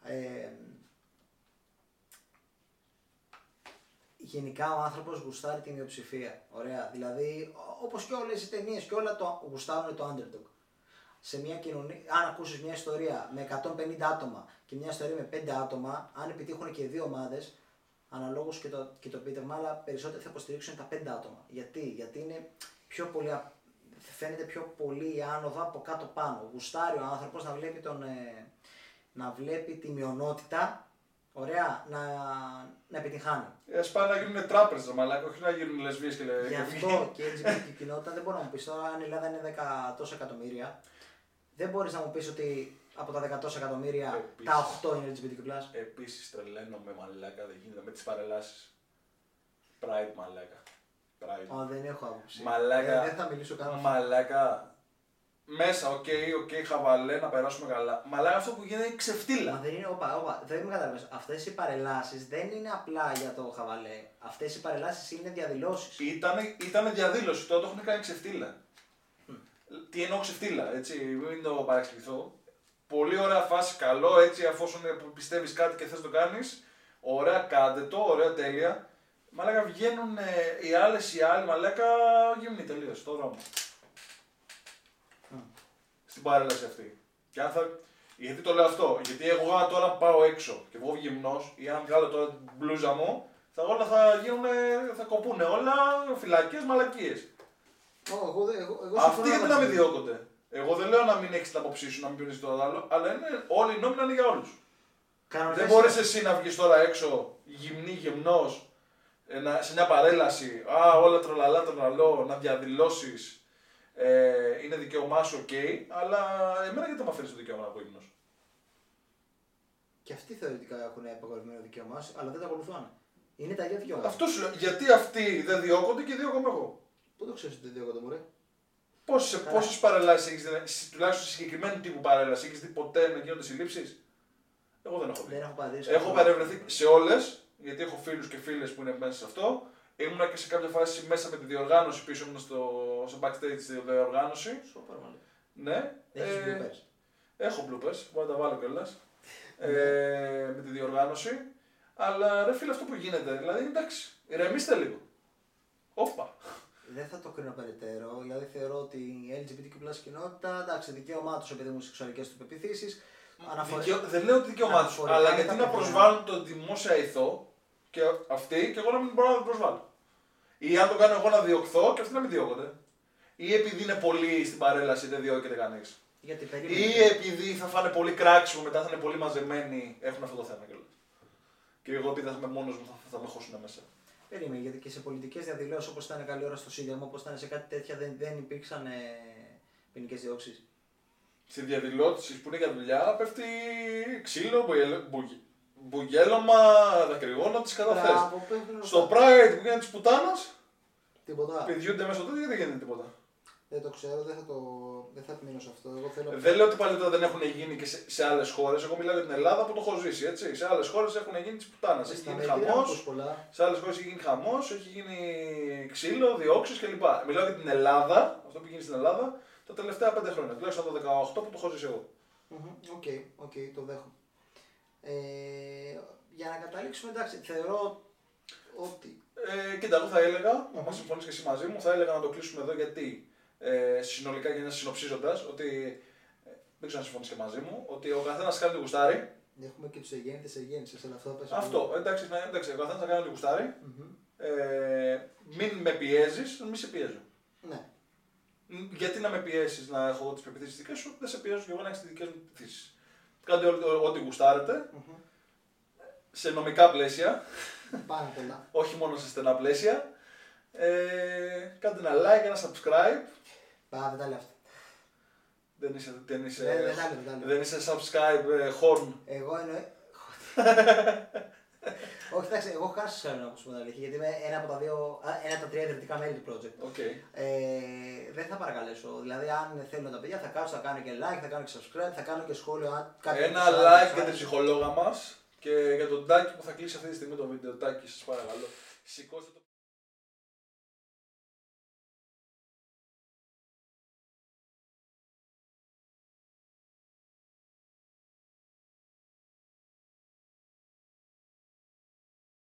Ε, γενικά ο άνθρωπος γουστάρει την μειοψηφία. Ωραία. Δηλαδή, όπως και όλες οι ταινίες και όλα το γουστάρουν το underdog. Σε μια κοινωνία, αν ακούσεις μια ιστορία με 150 άτομα και μια ιστορία με 5 άτομα, αν επιτύχουν και οι δύο ομάδες, αναλόγως και το, και το επίτευγμα, αλλά περισσότερο θα υποστηρίξουν τα 5 άτομα. Γιατί, Γιατί είναι πιο πολύ, α- φαίνεται πιο πολύ η άνοδο από κάτω πάνω. Γουστάρει ο άνθρωπος να βλέπει τον, ε, να βλέπει τη μειονότητα, ωραία, να, να επιτυχάνει. Ε, πάνε να γίνουν τράπεζα, μαλάκα, όχι να γίνουν λεσβείες και Γι' λε. αυτό και η LGBT κοινότητα δεν μπορεί να μου πεις τώρα, αν η Ελλάδα είναι 10 τόσα εκατομμύρια, δεν μπορείς να μου πεις ότι από τα 10 τόσα εκατομμύρια Επίσης. τα 8 είναι LGBTQ. Επίσης τρελαίνομαι, μαλάκα, δεν γίνεται με τις παρελάσει. Pride, μαλάκα. Pride. Α, δεν έχω άποψη. Μαλάκα. Ε, δεν θα μιλήσω καν. Μαλάκα. Μέσα, ok, ok, χαβαλέ, να περάσουμε καλά. Μαλάκα αυτό που γίνεται είναι Μα ξεφτύλα. δεν είναι, όπα, όπα, δεν με καταλαβαίνεις. Αυτές οι παρελάσεις δεν είναι απλά για το χαβαλέ. Αυτές οι παρελάσεις είναι διαδηλώσεις. Ήτανε, ήτανε διαδήλωση, τώρα το έχουν κάνει ξεφτύλα. Τι εννοώ ξεφτύλα, έτσι, μην το παρεξηγηθώ. Πολύ ωραία φάση, καλό, έτσι, αφόσον πιστεύεις κάτι και θες το κάνεις. Ωραία, κάντε το, ωραία, τέλεια. Μαλάκα βγαίνουν ε, οι άλλες οι άλλοι, μαλάκα γυμνοί τελείω στο δρόμο. Μμ. Στην παρέλαση αυτή. Και αν θα... Γιατί το λέω αυτό, γιατί εγώ αν τώρα πάω έξω και βγω γυμνός ή αν βγάλω τώρα την μπλούζα μου, θα όλα θα γίνουν, θα κοπούνε όλα φυλακίε, μαλακίες. Ω, εγώ, δεν- εγώ, εγώ Αυτοί συμφωνώ γιατί με να αυτό. μην διώκονται; Εγώ δεν λέω να μην έχεις την άποψή σου, να μην πει το άλλο, αλλά είναι, όλοι οι νόμοι να είναι για όλους. Κανονικά Δεν μπορείς εσύ να βγεις τώρα έξω, γυμνή, γυμνός, σε μια παρέλαση, α, όλα τρολαλά, τρολαλό, να διαδηλώσεις. Ε, είναι δικαίωμά σου, οκ, αλλά εμένα γιατί με αφήνεις το δικαίωμα να πάω γυμνό. Και αυτοί θεωρητικά έχουν απαγορευμένο δικαίωμά, αλλά δεν τα ακολουθούν. Είναι τα ίδια δικαιώματα. Αυτό σου λέω. Γιατί αυτοί δεν διώκονται και διώκομαι εγώ. Πού το ξέρεις ότι δεν διώκονται, Μωρέ; Πόσες Καλά. πόσες παρελάσεις έχεις δει, τουλάχιστον σε συγκεκριμένου τύπου παρέλαση, έχεις δει ποτέ να γίνονται συλλήψεις; Εγώ δεν έχω δει. Δεν έχω παραδείγματα. Έχω παρευρεθεί σε όλες, γιατί έχω φίλους και φίλες που είναι μέσα σε αυτό. Ήμουνα και σε κάποια φάση μέσα με τη διοργάνωση πίσω μου στο, στο backstage τη διοργάνωση. Ναι. Έχεις ε, bloopers. Έχω bloopers, μπορώ να τα βάλω κιόλας. ε, με τη διοργάνωση. Αλλά ρε φίλε αυτό που γίνεται, δηλαδή εντάξει, ηρεμήστε λίγο. Όπα. Δεν θα το κρίνω περαιτέρω. Δηλαδή θεωρώ ότι η LGBTQ κοινότητα, εντάξει, δικαίωμά τους επειδή μου σεξουαλικές του πεπιθήσεις. Αναφορές... Δικαιο... Δεν λέω ότι δικαίωμά τους, αλλά γιατί να προσβάλλουν τον δημόσια ηθό και αυτοί και εγώ να μην μπορώ να το προσβάλλω. Ή αν το κάνω εγώ να διωχθώ και αυτοί να μην διώκονται. Ή επειδή είναι πολλοί στην παρέλαση δεν διώκεται κανείς. Γιατί περίμενε. Ή επειδή θα φάνε πολύ κράξιμο, μετά θα είναι πολύ μαζεμένοι, έχουν αυτό το θέμα κιόλας. Και εγώ επειδή θα είμαι μόνος μου θα, θα με χώσουν μέσα. Περίμενε, γιατί και σε πολιτικές διαδηλώσεις όπως ήταν καλή ώρα στο Σύνταγμα, όπως ήταν σε κάτι τέτοια, δεν, δεν υπήρξαν ε, ποινικές διώξεις. Στη διαδηλώτηση που είναι για δουλειά πέφτει ξύλο, μπουγελ- μπουγε- μπουγέλωμα, δακρυγόνα, τις καταθέσεις. Μπράβο, πέφτουν Στο αυτά. Pride που γίνεται της πουτάνας, Τίποτα. πηδιούνται μέσα τότε γιατί δεν γίνεται τίποτα. Δεν το ξέρω, δεν θα, το... δεν θα επιμείνω σε αυτό. Εγώ θέλω... Δεν λέω ότι πάλι τώρα δεν έχουν γίνει και σε, σε άλλες χώρες. Εγώ μιλάω για την Ελλάδα που το έχω ζήσει. Έτσι. Σε άλλες χώρες έχουν γίνει της πουτάνας. Έχει Στην γίνει Αμερική δεν χαμός. έχω ακούσει πολλά. Σε άλλες χώρες έχει γίνει χαμός, έχει γίνει ξύλο, διώξεις κλπ. Μιλάω για την Ελλάδα, αυτό που γίνεται στην Ελλάδα, τα τελευταία πέντε χρόνια. Τουλάχιστον το 18 που το έχω ζήσει εγώ. Μμμ, OK, OK, το δέχομαι. Ε, για να καταλήξουμε, εντάξει, θεωρώ ότι. Ε, κοίτα, εγώ θα έλεγα, αν συμφωνείς και εσύ μαζί μου, θα έλεγα να το κλείσουμε εδώ γιατί ε, συνολικά και συνοψίζοντας ότι. ε, δεν ξέρω αν συμφωνείς και μαζί μου, ότι ο καθένας κάνει ό,τι γουστάρει. Έχουμε και τους εγέννητες εγέννησες, αλλά αυτό θα πέσει. Αυτό, εντάξει, ναι, εντάξει, ο καθένας θα κάνει το γουστάρι. Ε, μην με πιέζεις, μην σε πιέζω. Ναι. Μ, Γιατί να με πιέσεις να έχω τις πεπιθήσεις δικές σου, δεν σε πιέζω και εγώ να έχεις τις δικές μου πεπιθήσεις. Κάντε ό,τι, ό,τι γουστάρετε, Μμμ. σε νομικά πλαίσια, Πάρα πολλά. όχι μόνο σε στενά πλαίσια. Ε, κάντε ένα like, ένα subscribe. Πά, δεν τα λέω αυτά. Δεν είσαι, δεν είσαι, Δεν- δεν τα λέω, δεν τα λέω. δεν είσαι subscribe ε, horn. Εγώ εννοώ. Όχι, εντάξει, εγώ έχω χάσει σένα να πούμε την αλήθεια, γιατί είμαι ένα από τα, δύο, α, ένα από τα τρία ιδρυτικά μέλη του project. OK. Ε, δεν θα παρακαλέσω. Δηλαδή, αν θέλουν τα παιδιά, θα κάτσω, θα κάνω και like, θα κάνω και subscribe, θα κάνω και σχόλιο. Αν κάτι Ένα τους άρεσε, like τους για την άρεσε. ψυχολόγα μας και για τον Τάκη που θα κλείσει αυτή τη στιγμή το βίντεο. Τάκη, σας παρακαλώ. Σηκώστε το.